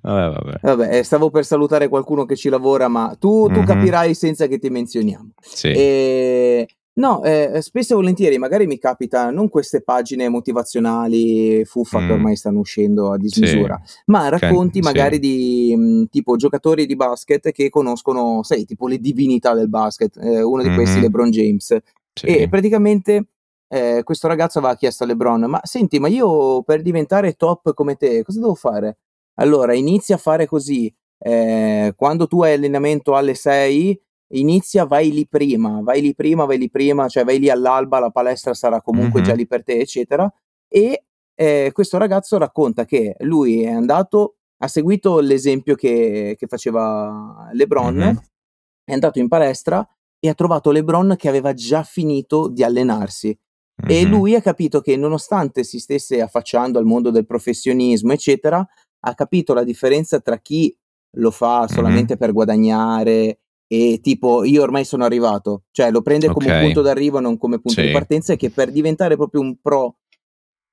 Vabbè, vabbè. vabbè, eh, stavo per salutare qualcuno che ci lavora, ma tu, tu mm-hmm. capirai senza che ti menzioniamo. Sì. E... No, eh, spesso e volentieri magari mi capita non queste pagine motivazionali fuffa mm. che ormai stanno uscendo a dismisura, sì. ma racconti okay, magari sì. di mh, mm, tipo giocatori di basket che conoscono, sai, tipo le divinità del basket, eh, uno di mm-hmm. questi LeBron James. Sì. E praticamente eh, questo ragazzo aveva chiesto a LeBron, ma senti, ma io per diventare top come te, cosa devo fare? Allora, inizia a fare così. Eh, quando tu hai allenamento alle 6, inizia, vai lì prima, vai lì prima, vai lì prima, cioè vai lì all'alba, la palestra sarà comunque mm-hmm. già lì per te, eccetera. E eh, questo ragazzo racconta che lui è andato, ha seguito l'esempio che, che faceva LeBron, mm-hmm. è andato in palestra e ha trovato LeBron che aveva già finito di allenarsi. E Mhm. lui ha capito che nonostante si stesse affacciando al mondo del professionismo, eccetera, ha capito la differenza tra chi lo fa solamente per guadagnare e tipo io ormai sono arrivato, cioè lo prende come un Ok. punto d'arrivo, non come punto di Sì. partenza e che per diventare proprio un pro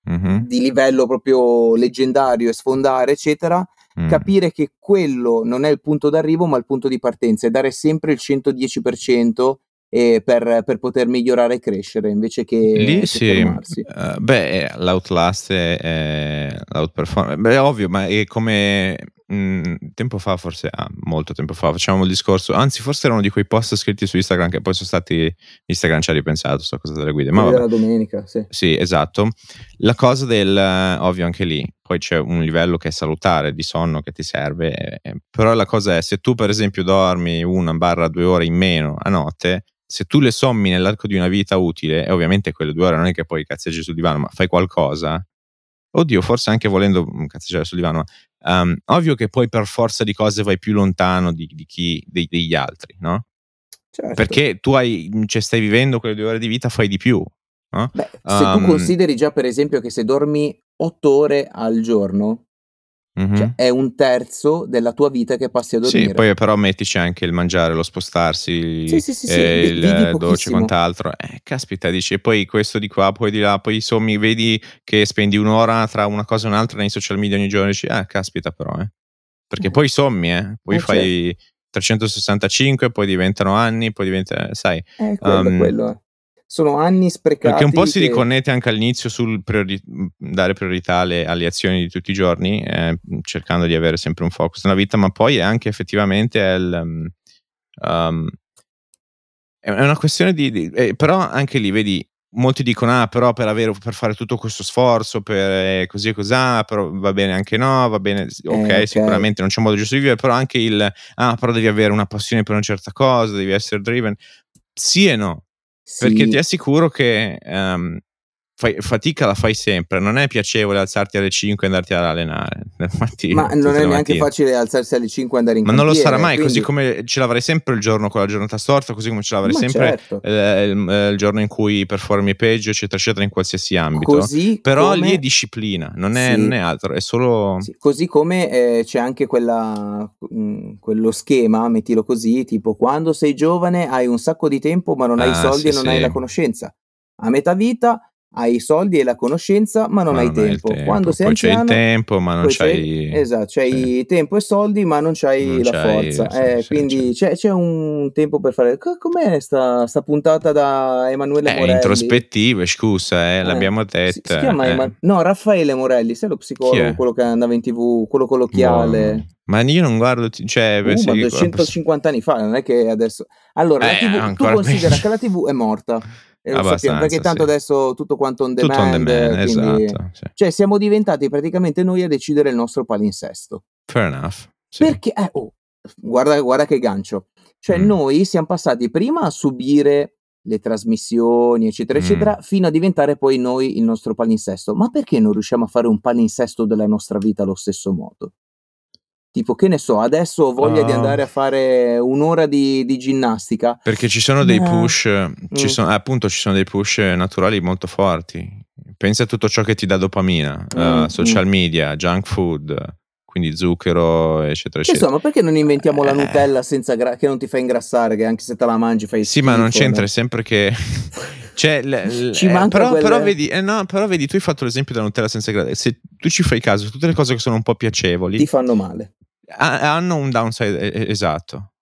Mhm. di livello proprio leggendario e sfondare, eccetera, Mm. capire che quello non è il punto d'arrivo, ma il punto di partenza e dare sempre il 110% eh, per, per poter migliorare e crescere invece che, Lì che sì, eh, beh, eh, l'Outlast è, è l'outperform- Beh, è ovvio, ma è come mh, tempo fa, forse ah, molto tempo fa, facevamo il discorso, anzi, forse erano di quei post scritti su Instagram che poi sono stati. Instagram ci ha ripensato, sta cosa delle guide, ma vabbè. della domenica, sì. Sì, esatto. La cosa del, eh, ovvio anche lì, poi c'è un livello che è salutare di sonno che ti serve, eh, però la cosa è se tu per esempio dormi una barra due ore in meno a notte, se tu le sommi nell'arco di una vita utile, e ovviamente quelle due ore non è che poi cazzeggi sul divano, ma fai qualcosa, oddio, forse anche volendo mm, cazzeggiare sul divano, ma um, ovvio che poi per forza di cose vai più lontano di, di chi, dei- degli altri, no? Certo. Perché tu hai, cioè, stai vivendo quelle due ore di vita, fai di più. no? Beh, se tu Um, consideri già per esempio che se dormi 8 ore al giorno, mhm. cioè è un terzo della tua vita che passi a dormire. Sì, poi però mettici anche il mangiare, lo spostarsi, Sì, sì, sì, sì, eh, il vivi dolce e quant'altro. Eh, caspita, dici, e poi questo di qua, poi di là, poi sommi, vedi che spendi un'ora tra una cosa e un'altra nei social media ogni giorno, dici, ah, caspita però, eh. Perché Eh. poi sommi, eh, poi Eh, fai 365, poi diventano anni, poi diventa, sai, Eh, quello, um, quello. Sono anni sprecati. perché un po' si che- riconnette anche all'inizio sul priori- dare priorità alle, alle azioni di tutti i giorni, eh, cercando di avere sempre un focus nella vita, ma poi è anche effettivamente è il, um, um, è una questione di, di- eh, però anche lì vedi molti dicono ah però per, avere, per fare tutto questo sforzo per eh, così e cos'ha però va bene anche no va bene Eh, ok. sicuramente non c'è modo giusto di vivere però anche il ah però devi avere una passione per una certa cosa devi essere driven sì e no perché ti assicuro che ehm, fai- fatica la fai sempre, non è piacevole alzarti alle 5 e andarti ad allenare. Infatti, Ma non è neanche facile alzarsi alle 5 e andare in Ma non lo cantiere, sarà mai, così quindi- come ce l'avrai sempre il giorno con la giornata storta, così come ce l'avrai Ma sempre certo. eh, il, eh, il giorno in cui performi peggio, eccetera, eccetera, in qualsiasi ambito. Così Però come- lì è disciplina, non è, Sì. non è altro, è solo... Sì, così come eh, c'è anche quella, mm, quello schema, mettilo così, tipo quando sei giovane hai un sacco di tempo ma non hai i Ah, soldi sì, e non hai la conoscenza. A metà vita hai i soldi e la conoscenza ma non ma hai non il tempo. Quando sei poi c'hai il anziano tempo, ma non c'hai... esatto, c'hai tempo e soldi ma non c'hai Non la c'hai- forza. sì, Eh, sì, quindi c'è, c'è un tempo per fare... Co- Com'è sta, sta puntata da Emanuele È Morelli? introspettiva, scusa, eh, Eh, l'abbiamo si, si detta. chiama eh. Ema- no, Raffaele Morelli, sai lo psicologo, quello che andava in tv, quello con l'occhiale. Boh, ma io non guardo, cioè, Uh, sì, ma che- 250 anni fa, non è che adesso... Allora, Eh, TV, tu considera peggio. che la TV è morta, e lo sappiamo, perché tanto sì. adesso tutto quanto on tutto demand, on demand, quindi... esatto. sì. Cioè, siamo diventati praticamente noi a decidere il nostro palinsesto. Fair enough. sì. Perché, eh, oh, guarda, guarda che gancio. Cioè, Mm. noi siamo passati prima a subire le trasmissioni, eccetera, Mm. eccetera, fino a diventare poi noi il nostro palinsesto. Ma perché non riusciamo a fare un palinsesto della nostra vita allo stesso modo? Tipo, che ne so, adesso ho voglia di Ah. andare a fare un'ora di, di ginnastica. Perché ci sono dei push, ci Mm. sono, appunto, ci sono dei push naturali molto forti. Pensa a tutto ciò che ti dà dopamina, Mm, eh, social media, junk food, quindi zucchero, eccetera, eccetera. insomma, perché non inventiamo la Eh. Nutella senza gra- che non ti fa ingrassare, che anche se te la mangi fai Sì, ma non schifo, c'entra, no? è sempre che. Cioè, l- Ci eh, manca però, quel- però vedi, eh, no, però vedi, tu hai fatto l'esempio della Nutella senza grado. Se tu ci fai caso, tutte le cose che sono un po' piacevoli Ti fanno male. ha- hanno un downside eh, eh, esatto.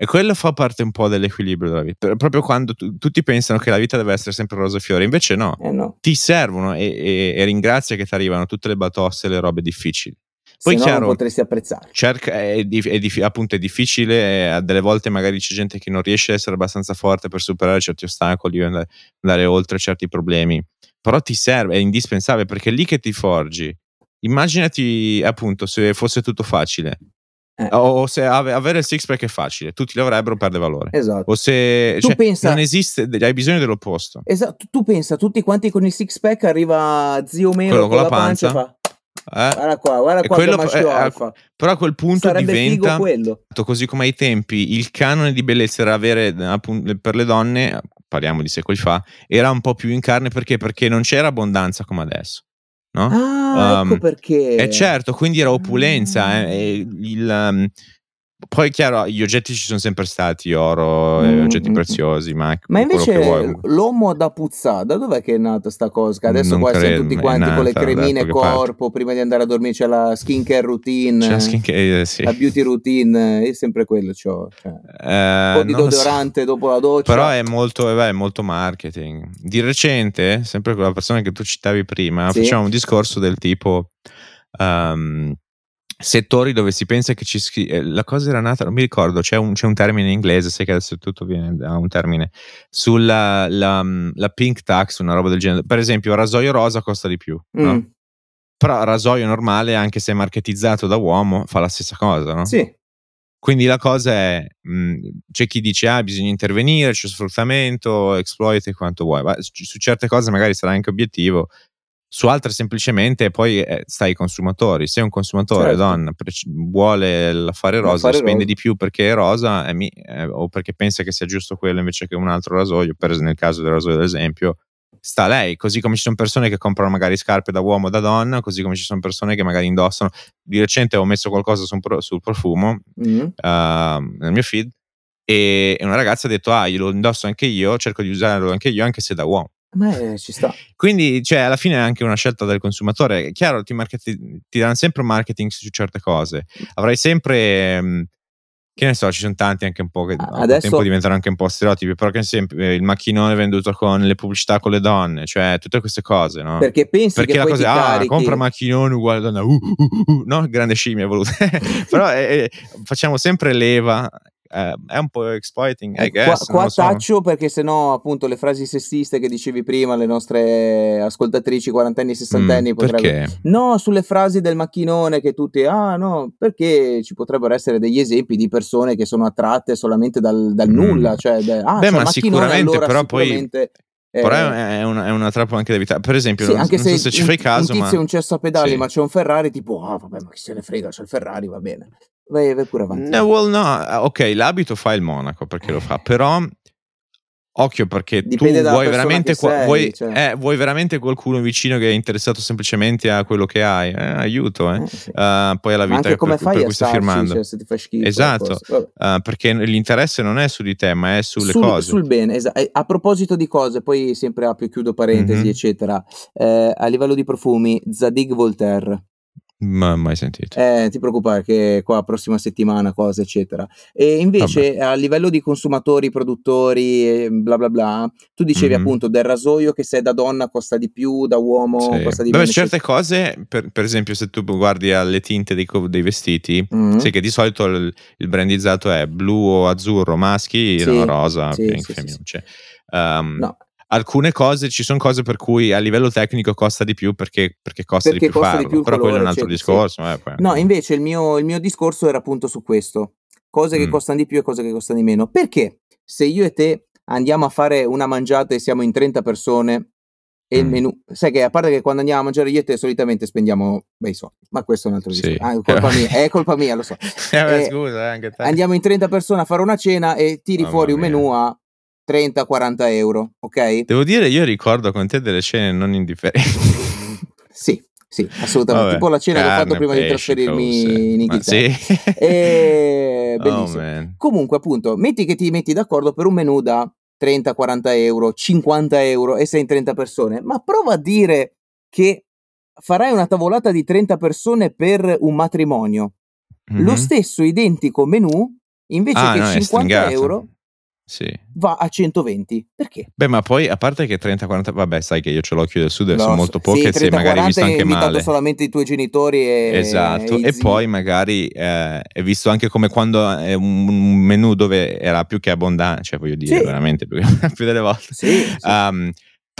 E quello fa parte un po' dell'equilibrio della vita. Proprio quando tu- tutti pensano che la vita deve essere sempre rose e fiori, invece no, Eh no. ti servono e, e- e ringrazia che ti arrivano tutte le batoste e le robe difficili. Poi se no chiaro, non potresti apprezzare. cerca, è, dif- è appunto è difficile, e a delle volte magari c'è gente che non riesce a essere abbastanza forte per superare certi ostacoli, andare, andare oltre certi problemi, però ti serve, è indispensabile perché è lì che ti forgi. Immaginati appunto se fosse tutto facile, Eh. o se ave- avere il six pack è facile, tutti lo avrebbero, perde valore. Esatto. O se Tu cioè, pensa- non esiste, hai bisogno dell'opposto. Esatto, tu pensa, tutti quanti con il six pack arriva zio Melo Quello con, la pancia, e fa Eh? Guarda qua, guarda qua quello- che maschio eh, alfa. Però a quel punto Sarebbe diventa, quello. così come ai tempi, il canone di bellezza era avere appunto, per le donne, parliamo di secoli fa, era un po' più in carne perché? Perché non c'era abbondanza come adesso. No? Ah, Um, ecco perché. E certo, quindi era opulenza. Ah. eh, il, um, poi, chiaro, gli oggetti ci sono sempre stati: oro, eh, Mm, oggetti mm, preziosi, ma, Ma invece l'uomo da puzzà, da dov'è che è nata sta cosa? Adesso Non qua siamo credo, tutti è quanti con le nata cremine qualche parte. corpo, prima di andare a dormire c'è la skincare routine, Cioè, skin- eh, sì. la beauty routine, io sempre quello c'ho. Cioè, un Eh, po' di lo so. deodorante dopo la doccia. Però è molto, eh, beh, è molto marketing. Di recente, sempre con la persona che tu citavi prima, Sì. facciamo un discorso del tipo ehm, settori dove si pensa che ci schi- eh, la cosa era nata, non mi ricordo, c'è un, c'è un termine in inglese, sai che adesso tutto viene da un termine, sulla la, la pink tax, una roba del genere. Per esempio, rasoio rosa costa di più, no? Mm, Però il rasoio normale, anche se è marketizzato da uomo, fa la stessa cosa, no? Sì, Quindi la cosa è, mh, c'è chi dice ah bisogna intervenire, c'è sfruttamento, exploit e quanto vuoi, ma su su certe cose magari sarà anche obiettivo, su altre semplicemente poi eh, stai ai consumatori, se un consumatore Certo. donna pre- vuole l'affare rosa, L'affare spende rosa. di più perché è rosa e mi- eh, o perché pensa che sia giusto quello invece che un altro rasoio, per nel caso del rasoio ad esempio, sta lei, così come ci sono persone che comprano magari scarpe da uomo o da donna, così come ci sono persone che magari indossano, di recente ho messo qualcosa su pro- sul profumo, Mm. uh, nel mio feed e e una ragazza ha detto ah io lo indosso anche io cerco di usarlo anche io anche se da uomo ma eh, ci sta. quindi cioè alla fine è anche una scelta del consumatore è chiaro ti, marketi- ti danno sempre marketing su certe cose avrai sempre mm, che ne so ci sono tanti anche un po' che adesso- tempo diventano anche un po' stereotipi però che sempre il macchinone venduto con le pubblicità con le donne cioè tutte queste cose no? Perché pensi perché che la cosa ah, carichi... compra macchinone uguale donna uh, uh, uh, uh, no grande scimmia voluta però eh, eh, facciamo sempre leva eh, è un po' exploiting I Eh, qua, guess non qua lo so. taccio perché sennò appunto le frasi sessiste che dicevi prima le nostre ascoltatrici quarantenni e sessantenni Mm, potrebbero perché No, sulle frasi del macchinone che tutti, ah no, perché ci potrebbero essere degli esempi di persone che sono attratte solamente dal, dal Mm. nulla, cioè, da- ah, Beh, c'è ma sicuramente, allora però poi- sicuramente, eh, però è, è una, è una trappola anche da evitare per esempio sì, non, anche non se, so se ci un, fai caso un ma tizio un cesso a pedali, sì. ma c'è un Ferrari, tipo, ah vabbè, ma chi se ne frega, c'è il Ferrari, va bene. Vai, vai pure avanti. No, well, no, ok, l'abito fa il monaco perché lo fa, però occhio perché Dipende tu vuoi veramente, sei, vuoi, cioè. eh, vuoi veramente qualcuno vicino che è interessato semplicemente a quello che hai, eh, aiuto, eh. Uh, poi alla vita anche come per, fai per a cui starci, firmando. cioè, se ti fa schifo Esatto. Uh, perché l'interesse non è su di te, ma è sulle sul, cose. sul bene, esa- eh, a proposito di cose, poi sempre apro e chiudo parentesi, Mhm. eccetera. A livello di profumi, Zadig Voltaire, Ma mai sentito. eh, ti preoccupare che qua prossima settimana, cose, eccetera. E invece a livello di consumatori, produttori, bla bla bla, tu dicevi Mhm. appunto del rasoio che se è da donna costa di più, da uomo Sì. costa di Beh, meno. certe cose, per, per esempio, se tu guardi alle tinte dei, dei vestiti, Mhm. sai che di solito il, il brandizzato è blu o azzurro, maschi, Sì, no, rosa, sì, sì, femminucce. Um, No, Alcune cose, ci sono cose per cui a livello tecnico costa di più perché, perché costa Perché di più costa di farlo, più il però quello è un altro sì. discorso. eh, poi- No, invece il mio, il mio discorso era appunto su questo. Cose che Mm. costano di più e cose che costano di meno. Perché se io e te andiamo a fare una mangiata e siamo in 30 persone e il Mm. menù... Sai che a parte che quando andiamo a mangiare io e te solitamente spendiamo bei soldi, ma questo è un altro Sì. discorso. Ah, è colpa mia, è colpa mia, lo so. Eh, beh, Eh, scusa, eh, anche te. Andiamo in 30 persone a fare una cena e tiri Mamma fuori un menù a 30-40 euro, ok? Devo dire, io ricordo con te delle scene non indifferenti. Sì, sì, assolutamente. Vabbè, tipo la cena che ho fatto carne, prima di pesce, trasferirmi cose. in Inghilterra. sì. E... Oh, Bellissimo. man. Comunque, appunto, metti che ti metti d'accordo per un menù da 30, 40 euro, 50 euro e sei in 30 persone, ma prova a dire che farai una tavolata di 30 persone per un matrimonio. Lo Mhm. stesso identico menù, invece Ah, che no, è 50 stringato. euro, Sì. va a 120. Perché? Beh, ma poi a parte che 30-40, vabbè, sai che io ho l'occhio del sud, Lo sono so. molto Sì, poche, se 30, magari 40 visto anche male. solamente i tuoi genitori e Esatto, e zii. poi magari eh, è visto anche come quando è un un menù dove era più che abbondante, cioè voglio dire, Sì. veramente più, più delle volte. Sì, sì. Um,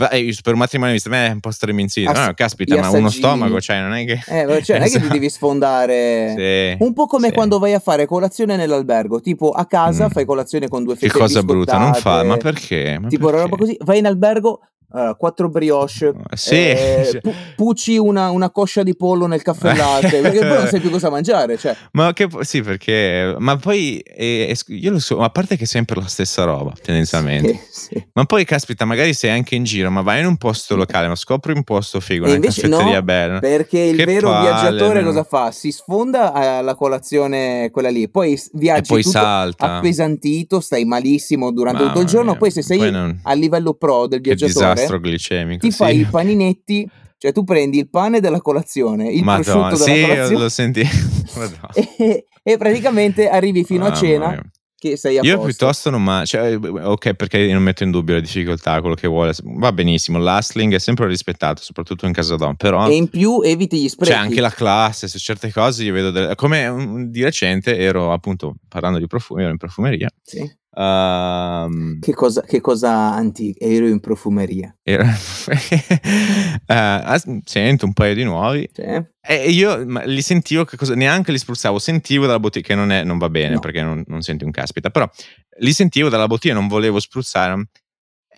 per eh, per un matrimonio mi sembra un po' streminzito. Ass- No, caspita, ma uno stomaco, cioè non è che... Eh, cioè, non è che ti devi sfondare. Sì, Un po' come sì. quando vai a fare colazione nell'albergo, tipo a casa Mm. fai colazione con due Che fette cosa brutta, non fa, ma perché? Ma tipo una perché? roba così, vai in albergo, uh, quattro brioche, Sì, eh, cioè pu- puci una, una coscia di pollo nel caffè latte, perché poi non sai più cosa mangiare. Cioè. Ma che sì, perché ma poi eh, io lo so, a parte che è sempre la stessa roba, tendenzialmente. Sì, sì. Ma poi caspita, magari sei anche in giro, ma vai in un posto locale, ma scopri un posto figo, E una caffetteria no, bella. perché il Che vero palle, viaggiatore no? cosa fa? Si sfonda alla colazione quella lì, poi viaggi poi tutto salta. appesantito, stai malissimo durante tutto Mamma il giorno, mia, poi se sei poi non- a livello pro del viaggiatore glicemico, ti fai sì. i paninetti, cioè tu prendi il pane della colazione, il Madonna, prosciutto della sì, colazione lo senti. E, e praticamente arrivi fino a Mamma cena che sei a Io posto. piuttosto non ma cioè, ok, perché non metto in dubbio la difficoltà, quello che vuole. Va benissimo, l'hustling è sempre rispettato, soprattutto in casa d'uomo, però E in più eviti gli sprechi. c'è anche la classe, su certe cose io vedo delle- come un- di recente ero appunto parlando di profumi, ero in profumeria. Sì. Ehm, Che cosa, che cosa antica? Ero in profumeria. ero- eh, as- sento un paio di nuovi Sì. e io li sentivo che cosa, neanche li spruzzavo, sentivo dalla bottiglia che non, è, non va bene No. perché non, non senti un caspita, però li sentivo dalla bottiglia, non volevo spruzzare.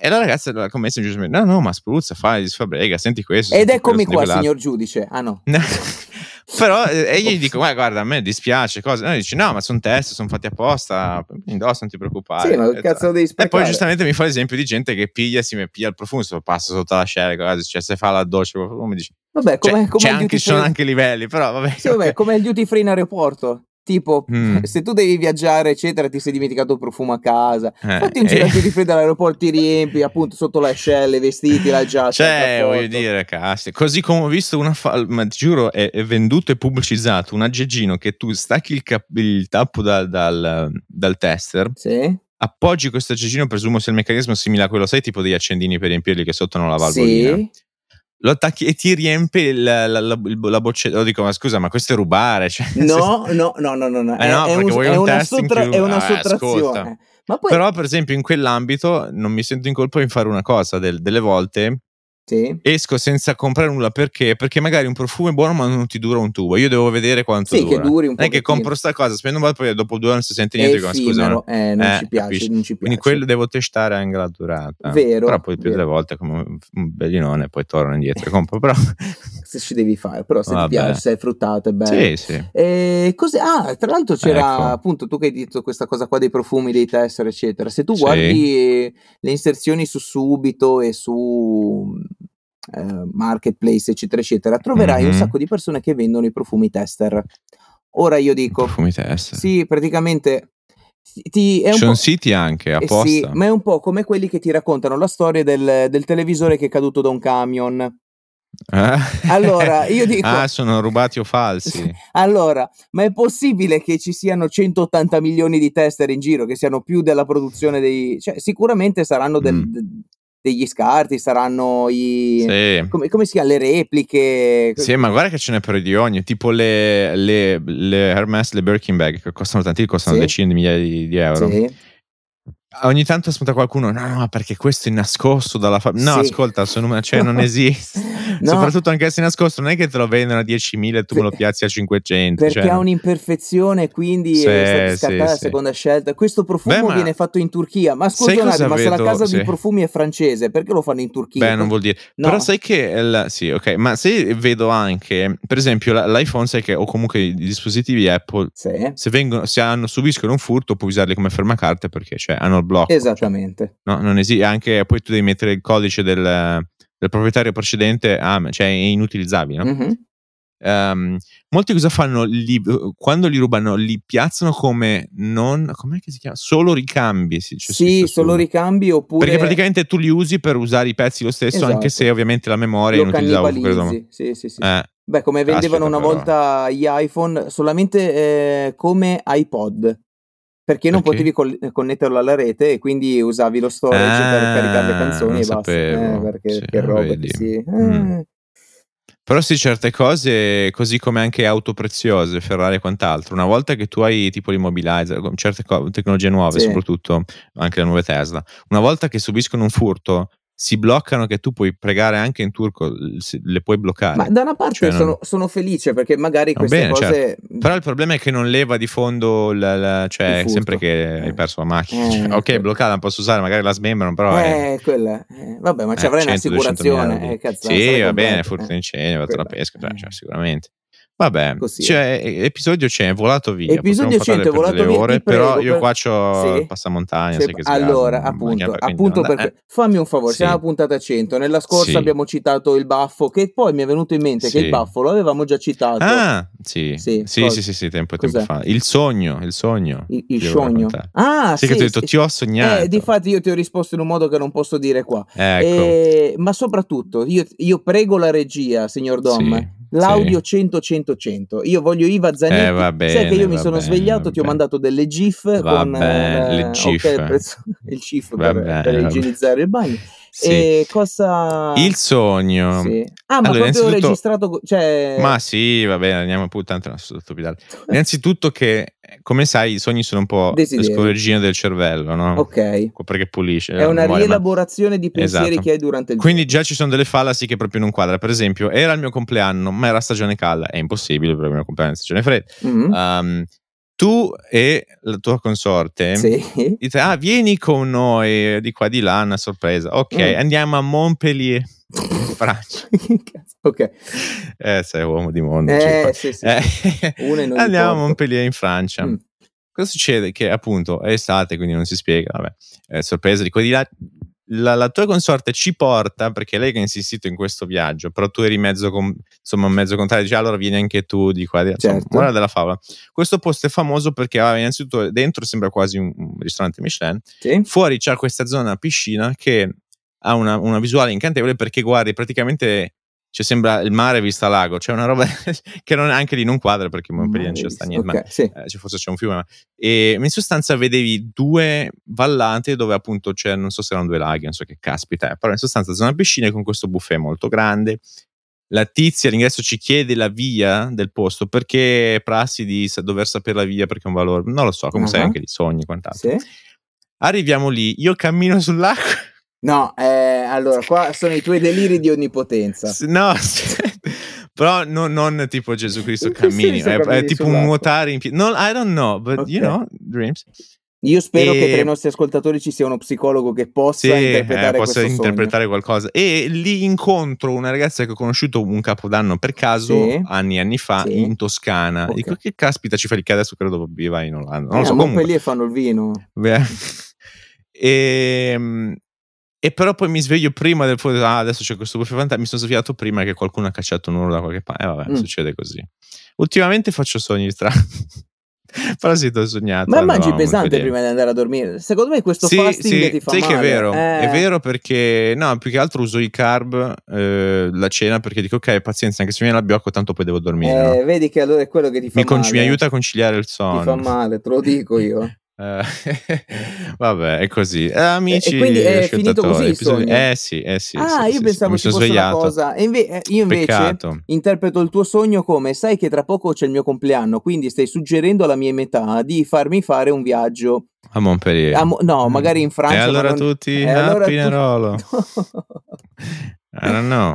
E la ragazza della commessa giustamente, no, no, ma spruzza, fai, sfabrega, senti questo. Ed senti eccomi qua, signor giudice. Ah no. Però eh, e gli dico, "Ma guarda, a me dispiace, cosa? E lui dice, no, ma sono test, sono fatti apposta, indossa, non ti preoccupare. Sì, ma che E cazzo devi E poi giustamente mi fa l'esempio di gente che piglia, si piglia il profumo, se lo passa sotto la scella, cioè se fa la doccia, come dici, Vabbè, cioè, come, il anche, ci sono anche livelli, però vabbè. Sì, vabbè, come il duty free in aeroporto. Tipo, Mm. se tu devi viaggiare, eccetera, ti sei dimenticato il profumo a casa. Eh, Fatti un eh. giro al duty free dall'aeroporto, ti riempi appunto sotto le ascelle, i vestiti, la giacca. Cioè, voglio dire, cazzo, così come ho visto una fa- ma ti giuro, è, è venduto e pubblicizzato un aggeggino che tu stacchi il, cap- il tappo dal, dal, dal tester, Sì. appoggi questo aggeggino, presumo sia il meccanismo simile a quello, sai, tipo degli accendini per riempirli che sotto hanno la valvolina. Sì. Lo attacchi e ti riempie la, la, la, la boccetta. Lo dico, ma scusa, ma questo è rubare. Cioè, No, no, no, no, no, no. Eh no, è, è perché un- vuoi è un una, sottra- è una Vabbè, sottrazione. Ma poi, Però, per esempio, in quell'ambito non mi sento in colpa in fare una cosa. del- delle volte sì. esco senza comprare nulla perché? Perché magari un profumo è buono, ma non ti dura un tubo. Io devo vedere quanto Sì, che dura. duri un non è che compro sta cosa, spendo un po', poi dopo due anni non si sente niente. dico, ma scusa, no? eh, non Eh, ci piace, capisci? non ci Quindi piace. quello devo testare anche la durata. Vero, Però poi più delle volte come un- bellinone poi torno indietro e compro. Però Se ci devi fare, però se Vabbè. ti piace, se è fruttato, è bello. sì, sì. E cos'è? Ah, tra l'altro c'era Ecco. appunto tu che hai detto questa cosa qua dei profumi, dei tester, eccetera. Se tu Sì. guardi le inserzioni su Subito e su eh, Marketplace, eccetera, eccetera, troverai un Mhm. sacco di persone che vendono i profumi tester. Ora io dico, Profumi test. sì, praticamente ti- è un Ci sono po'. siti anche Eh apposta. sì, ma è un po' come quelli che ti raccontano la storia del, del televisore che è caduto da un camion. Eh? Allora, io dico- ah, sono rubati o falsi. Allora, ma è possibile che ci siano 180 milioni di tester in giro, che siano più della produzione dei... Cioè, sicuramente saranno del- Mm. De- degli scarti, saranno i... sì. Come, come si chiama? Le repliche. Sì, ma guarda che ce n'è per di ogni, tipo le, le, le Hermes, le Birkin bag che costano tanti, costano Sì. decine di migliaia di, di euro. Sì. Ogni tanto spunta qualcuno, no, no, perché questo è nascosto dalla fabbrica. No, Sì. ascolta, numero, cioè non esiste. No. Soprattutto anche se è nascosto, non è che te lo vendono a 10.000 e tu me lo piazzi a 500. Perché cioè, ha un'imperfezione, quindi Sì, è stata sì, scartata la sì. seconda scelta. Questo profumo Beh, viene fatto in Turchia. Ma Sai scusa un cosa attimo, ma se la vedo? casa Sì. di profumi è francese, perché lo fanno in Turchia? Beh, non vuol dire. Però sai che. il- sì, ok. Ma se vedo anche, per esempio, la- l'iPhone, sai che, o comunque i dispositivi Apple, Sì, se, vengono, se hanno, subiscono un furto, puoi usarli come fermacarte perché cioè, hanno il blocco. esattamente. No, non esiste. Anche poi tu devi mettere il codice del, del proprietario precedente, ah, cioè è inutilizzabile. No? Mhm. Ehm, molti cosa fanno? Li- quando li rubano, li piazzano come non. Com'è che si chiama? Solo ricambi. Sì, su- solo ricambi oppure Perché praticamente tu li usi per usare i pezzi lo stesso, Esatto. anche se ovviamente la memoria lo credo. cannibalizzi. Sì, sì, sì. Eh, Beh, come vendevano Caspita, una però. volta gli iPhone solamente eh, come iPod. Perché non Perché? potevi connetterlo alla rete e quindi usavi lo storage per Ah, caricare le canzoni e basta. Eh, perché Sì, che roba si... Mm. eh. Però sì, certe cose, così come anche auto preziose, Ferrari e quant'altro, una volta che tu hai tipo l'immobilizer, con certe co- tecnologie nuove, Sì. soprattutto anche le nuove Tesla, una volta che subiscono un furto, si bloccano che tu puoi pregare anche in turco, le puoi bloccare. Ma da una parte cioè, sono, non... sono, felice perché magari queste bene, cose... Certo. Però il problema è che non leva di fondo, la, la, cioè sempre che hai perso la macchina. Eh, cioè, ok, sì. bloccata, posso usare, magari la smembrano, però... Eh, è... quella... Eh, vabbè, ma ci avrai eh, un'assicurazione. Eh, cazzo, sì, va bene, furto eh. d'incendio, vado la pesca, cioè, sicuramente. Vabbè, Così, cioè, episodio 100 è volato via. Episodio 100 è volato via. Ore, però io qua c'ho sì. passamontagna. Sì. allora, appunto, appunto perché, eh. fammi un favore, sì. siamo a puntata 100. Nella scorsa sì. abbiamo citato il baffo, che poi mi è venuto in mente che il baffo lo avevamo già citato. Ah, sì, sì, sì, sì, sì, sì, tempo, tempo fa. Il sogno, il sogno. Il, il sogno. Ah, sì, che ti ho detto, ti ho sognato. Eh, difatti io ti ho risposto in un modo che non posso dire qua. Ecco. Eh, ma soprattutto, io, io prego la regia, signor Dom l'audio sì. 100 100 100 io voglio Iva Zanetti eh, va bene, sai che io mi sono bene, svegliato ti ho mandato delle gif va con bene, eh, le gif okay, prezzo, il gif per, per igienizzare il bagno sì. E cosa... Il sogno. Sì. Ah, ma allora, proprio registrato... Cioè... Ma sì, va bene, andiamo pure tanto stupidare. Innanzitutto che, come sai, i sogni sono un po' l'escorreggina del cervello, no? Ok. Perché pulisce. È una memoria, rielaborazione ma... di pensieri esatto. che hai durante il giorno. Quindi già ci sono delle fallacy che proprio non quadra. Per esempio, era il mio compleanno, ma era stagione calda. È impossibile perché il mio compleanno è stagione fredda. Mm-hmm. Um, tu e la tua consorte sì. dite, ah, vieni con noi di qua di là, una sorpresa. Ok, mm. andiamo a Montpellier, Francia. ok. Eh, sei uomo di mondo. Eh, sì, sì. Eh. andiamo a Montpellier in Francia. Mm. Cosa succede? Che appunto è estate, quindi non si spiega, vabbè, eh, sorpresa di qua di là la, la, tua consorte ci porta, perché lei che ha insistito in questo viaggio, però tu eri mezzo, con, insomma, mezzo contrario, dice allora vieni anche tu di qua. Di, insomma, certo. Moral della favola. Questo posto è famoso perché ah, innanzitutto dentro sembra quasi un, un ristorante Michelin, sì. fuori c'è questa zona piscina che ha una, una visuale incantevole perché guardi praticamente cioè sembra il mare vista lago, c'è una roba che non, anche lì non quadra perché in Montpellier non c'è sta niente, okay, ma sì. eh, forse c'è un fiume. Ma, e in sostanza vedevi due vallate dove appunto c'è, non so se erano due laghi, non so che caspita è, però in sostanza zona piscina con questo buffet molto grande. La tizia all'ingresso ci chiede la via del posto perché è prassi di dover sapere la via perché è un valore, non lo so, come uh-huh. sai anche di sogni e quant'altro. Sì. Arriviamo lì, io cammino sull'acqua No, eh, allora qua sono i tuoi deliri di onnipotenza. No, però no, non tipo Gesù Cristo cammini, è, è tipo un nuotare in piedi. No, I don't know, but okay. you know, dreams. Io spero e... che tra i nostri ascoltatori ci sia uno psicologo che possa sì, interpretare, eh, possa interpretare qualcosa. E lì incontro una ragazza che ho conosciuto un capodanno per caso sì. anni e anni fa sì. in Toscana. Okay. Dico che caspita ci fa che adesso credo viva in Olanda. Non eh, lo so. Comunque lì fanno il vino. Beh. E, e però poi mi sveglio prima del fuoco, ah, adesso c'è questo buffet fantasma, mi sono svegliato prima che qualcuno ha cacciato un urlo da qualche parte. E eh, vabbè, mm. succede così. Ultimamente faccio sogni strani. però sì, ho sognato. Ma mangi pesante prima di andare a dormire. Secondo me questo sì, fasting sì, ti fa sai male. che è vero, eh. è vero perché no, più che altro uso i carb eh, la cena perché dico ok, pazienza, anche se mi viene l'abbiocco tanto poi devo dormire. Eh, no? Vedi che allora è quello che ti fa mi male. mi aiuta a conciliare il sonno. Ti fa male, te lo dico io. Eh, vabbè, è così. Eh, amici, e quindi è finito così sogno? Eh sì, eh sì. Ah, sì, io sì, pensavo sì, ci fosse una cosa. E inve- eh, io invece Peccato. interpreto il tuo sogno come sai che tra poco c'è il mio compleanno, quindi stai suggerendo alla mia metà di farmi fare un viaggio a Montpellier. A Mo- no, magari in Francia. E allora non... tutti a allora Pinerolo. Tu...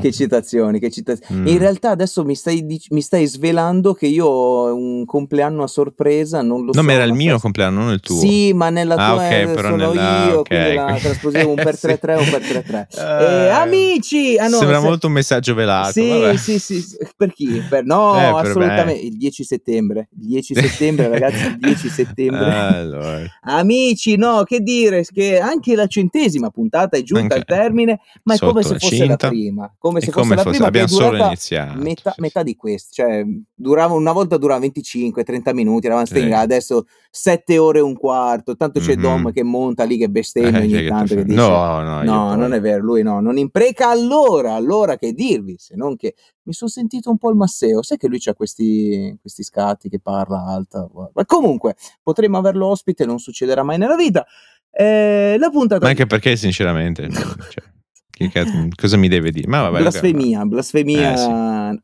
Che citazioni, che citazioni. Mm. In realtà adesso mi stai, dic- mi stai svelando che io ho un compleanno a sorpresa, non lo no, so. ma era il mio compleanno, non il tuo. Sì, ma nella Ah, tua ok, eh, sono nella- io, ok, quindi la trasposivo un per Sì. 3-3, un per 3-3. Eh, Eh, amici! Ah, no, Sembra se- molto un messaggio velato. Sì, sì, sì, sì. Per chi? Per- No, Eh, per me. assolutamente. Il 10 settembre. Il 10 settembre, ragazzi, il 10 settembre. Allora. Amici, no, che dire, che anche la centesima puntata è giunta Anche- al termine, ma è come se la fosse la cinta. Prima, come se E fosse come la fosse- prima abbiamo solo iniziato, metà, sì, metà di questo, cioè durava una volta durava 25-30 minuti, eravamo sì. adesso 7 ore e un quarto, tanto c'è Mhm. Dom che monta lì che bestemmia Eh, ogni che tanto che dice No, no, No, non è vero, lui no, non impreca allora, allora che dirvi, se non che mi sono sentito un po' il Masseo, sai che lui ha questi, questi scatti che parla alta, ma comunque potremmo averlo ospite, non succederà mai nella vita. Eh, la puntata Ma anche perché, sinceramente, cioè, che, che, cosa mi deve dire? Ma vabbè, blasfemia, okay. blasfemia eh, sì.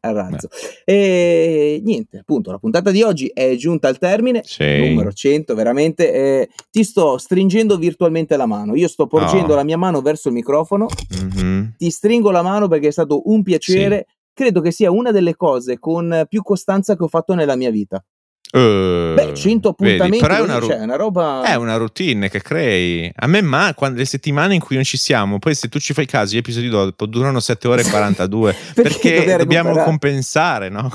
a razzo. E niente, appunto, la puntata di oggi è giunta al termine, sì. numero 100, veramente. Eh, ti sto stringendo virtualmente la mano. Io sto porgendo oh. la mia mano verso il microfono, mm-hmm. ti stringo la mano perché è stato un piacere. Sì. Credo che sia una delle cose con più costanza che ho fatto nella mia vita. Uh, Beh, 100 appuntamenti, vedi, però è una, ru- cioè, una, roba... è una routine che crei. A me ma quando le settimane in cui non ci siamo, poi se tu ci fai caso, gli episodi dopo durano 7 ore e 42 perché, perché dobbiamo compensare, no?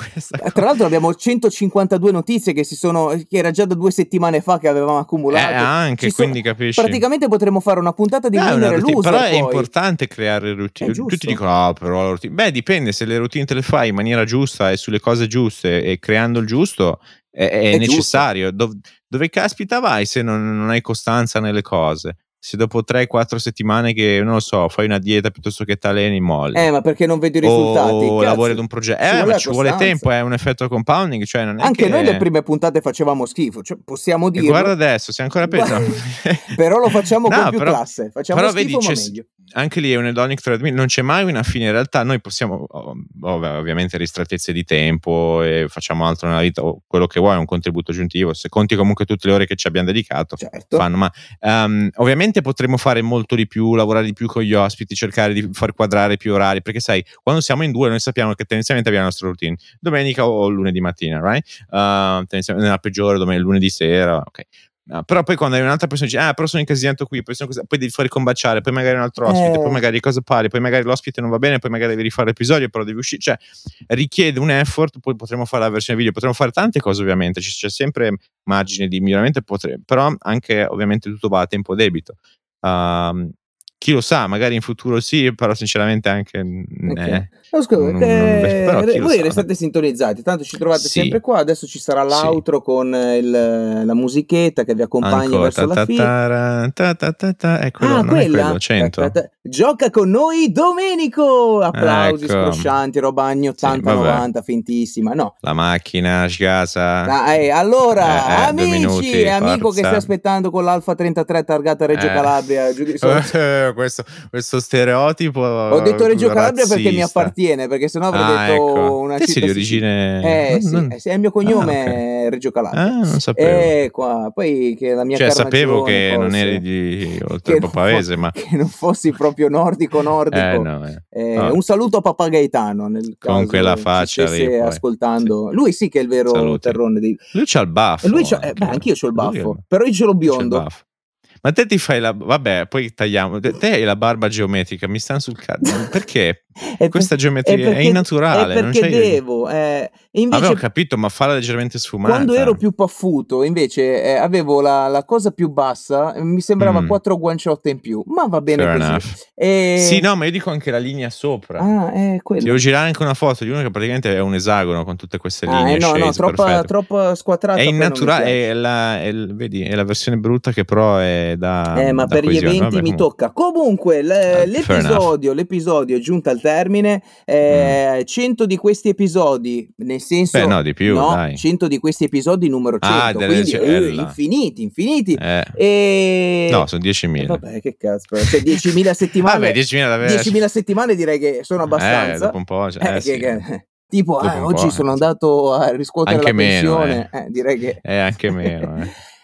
Tra l'altro abbiamo 152 notizie che si sono che era già da due settimane fa che avevamo accumulato. Eh, anche, ci quindi sono, capisci. Praticamente potremmo fare una puntata di eh, winner routine, Però poi. è importante creare routine. Tutti dicono "Ah, oh, però la routine". Beh, dipende se le routine te le fai in maniera giusta e sulle cose giuste e creando il giusto è, è, è necessario. Dov- dove caspita vai se non, non hai costanza nelle cose? se dopo 3-4 settimane che non lo so, fai una dieta piuttosto che taleni, molli. Eh, ma perché non vedi i risultati? O lavori ad un progetto. Eh, ma ci vuole tempo, è un effetto compounding. Cioè Anche che... noi le prime puntate facevamo schifo, cioè, possiamo dire. Guarda adesso, sei ancora peggio. però lo facciamo no, con più però, classe. Facciamo però schifo, vedi, ma meglio. Anche lì è un hedonic treadmill, non c'è mai una fine. In realtà noi possiamo, ovviamente ristrettezze di tempo e facciamo altro nella vita, o quello che vuoi, è un contributo aggiuntivo. Se conti comunque tutte le ore che ci abbiamo dedicato, certo. fanno. Ma um, ovviamente potremmo fare molto di più, lavorare di più con gli ospiti, cercare di far quadrare più orari, perché sai, quando siamo in due noi sappiamo che tendenzialmente abbiamo la nostra routine, domenica o lunedì mattina, right? Uh, nella peggiore, domenica, lunedì sera, ok. No, però poi quando hai un'altra persona dice, ah, però sono incasinato qui, poi, sono poi devi fare combaciare, poi magari un altro ospite, eh. poi magari cosa parli, poi magari l'ospite non va bene, poi magari devi rifare l'episodio, però devi uscire, cioè richiede un effort, poi potremo fare la versione video, potremo fare tante cose ovviamente, c'è sempre margine di miglioramento, potremo, però anche ovviamente tutto va a tempo debito. Uh, chi lo sa, magari in futuro sì, però sinceramente anche... Okay. Eh, no, scusa, non, eh, non, non, voi restate sintonizzati, tanto ci trovate sì. sempre qua, adesso ci sarà l'outro sì. con il, la musichetta che vi accompagna Ancora, verso ta, la fine. Ta, ta, ta, ta, Eccolo, ah, non quella? è quello, 100. Gioca con noi Domenico! Applausi ecco. scroscianti, roba anni 80-90, sì, fintissima, no. La macchina, casa. Dai, allora, eh, eh, amici, minuti, amico forza. che stai aspettando con l'Alfa 33 targata Reggio Eh. Calabria, sotto. questo, questo stereotipo. Ho detto Reggio Calabria razzista. perché mi appartiene, perché sennò avrei Ah, detto ecco. una Te città di origine. Eh Non- eh, sì, il mio cognome Ah, ok. è Reggio Calabria. Ah, non sapevo. Eh, qua. Poi che la mia cioè, sapevo che non eri di oltre che il non fo- ma. che non fossi proprio nordico nordico. Eh, no, eh. Eh, Ah. Un saluto a Papa Gaetano nel Con caso quella ci faccia lì, ascoltando. Lui sì che è il vero Saluti. terrone dei... Lui c'ha il baffo. Lui c'ha- eh, beh, anch'io c'ho il baffo, è- però io ce l'ho biondo. Ma te ti fai la. Vabbè, poi tagliamo. Te te hai la barba geometrica, mi stanno sul cazzo. Perché? È Questa per- geometria è, perché- innaturale. È non perché devo. eh, invece Avevo capito, ma falla leggermente sfumata. Quando ero più paffuto, invece, eh, avevo la, la cosa più bassa, eh, mi sembrava Mm. quattro guanciotte in più, ma va bene Fair così. E- Sì, no, ma io dico anche la linea sopra. Ah, è quello. devo girare anche una foto di uno che praticamente è un esagono con tutte queste Ah, linee eh, no, no, shades, troppa, perfetto. troppa squatrata. È innaturale, è la, è vedi, è la versione brutta che però è da. Eh, ma da per gli coesione. eventi Vabbè, mi tocca. Comunque, fair l'episodio, l'episodio è giunto al termine. Eh, 100 di questi episodi, nel senso, Mm. Beh, no, di più, no, dai. 100 di questi episodi numero 100, Ah, quindi ce- eh, eh, infiniti, infiniti. Eh, E... No, sono Eh, 10.000. vabbè, che cazzo, cioè 10.000 settimane. Vabbè, 10.000 davvero. 10.000 settimane direi che sono Eh, abbastanza. dopo un po'. cioè, Eh, eh, che- sì. che- tipo, ah, oggi sono eh. andato a riscuotere Anche la meno, pensione. Eh, direi che. È anche meno. eh.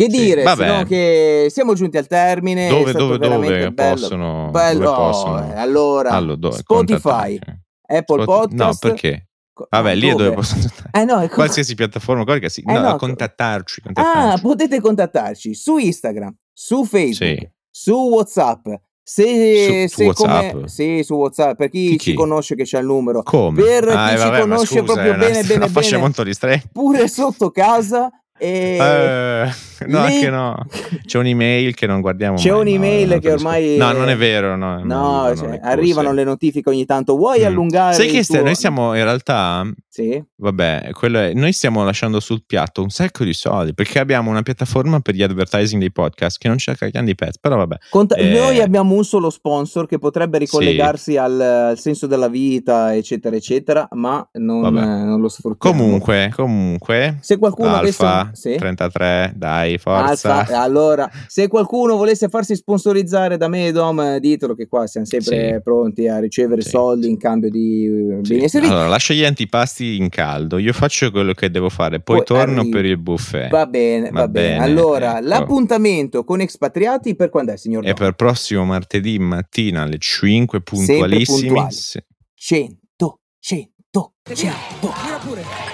Che Sì, dire, vabbè. se no che siamo giunti al termine. Dove, dove, dove bello. possono. Bello, dove oh, possono eh, allora, Allora, dove- Spotify, contattarci? Apple Spot- Podcast. No, perché? Vabbè, lì è dove dove? possono. Eh no, è co- Qualsiasi piattaforma, qualche sì. Eh no, no, co- contattarci. Ah, contattarci. potete contattarci su Instagram, su Facebook, Sì. su WhatsApp. Se, Su- se come- WhatsApp? sì, su WhatsApp, per chi, Chi- ci conosce che c'ha il numero. Come? Per Ah, chi eh, ci vabbè, ma conosce scusa, proprio una- bene, bene, fascia bene, molto ristretta. pure sotto casa. E Eh, no, lì- anche no. C'è un'email che non guardiamo C'è mai, un'email no, non che ormai- No, non è vero, no. non No, arrivano cioè, le cose. arrivano le notifiche ogni tanto. Vuoi Mm. allungare Sai che tuo- noi stiamo in realtà Sì. Vabbè, quello è, noi stiamo lasciando sul piatto un sacco di soldi perché abbiamo una piattaforma per gli advertising dei podcast che non c'è cagando di pezzi, però vabbè. Conta- Eh, Noi abbiamo un solo sponsor che potrebbe ricollegarsi al, al senso della vita, eccetera, eccetera, ma non, eh, non lo sfruttiamo. Comunque, comunque, se qualcuno avesse Alfa un- sì? 33, dai, forza. Alfa, allora, se qualcuno volesse farsi sponsorizzare da me, Dom, ditelo che qua siamo sempre Sì. pronti a ricevere Sì. soldi in cambio di eh, Sì. beni e servizi. Allora, lascia gli antipasti in caldo, io faccio quello che devo fare, poi, Poi torno arrivi. per il buffet. Va bene, va, Va bene. bene, Allora, ecco. l'appuntamento con Expatriati per quando è, signor E Dom? per prossimo martedì mattina alle 5 Sempre puntualissimi. puntuali. Sì. 100, 100, 100. Tira pure.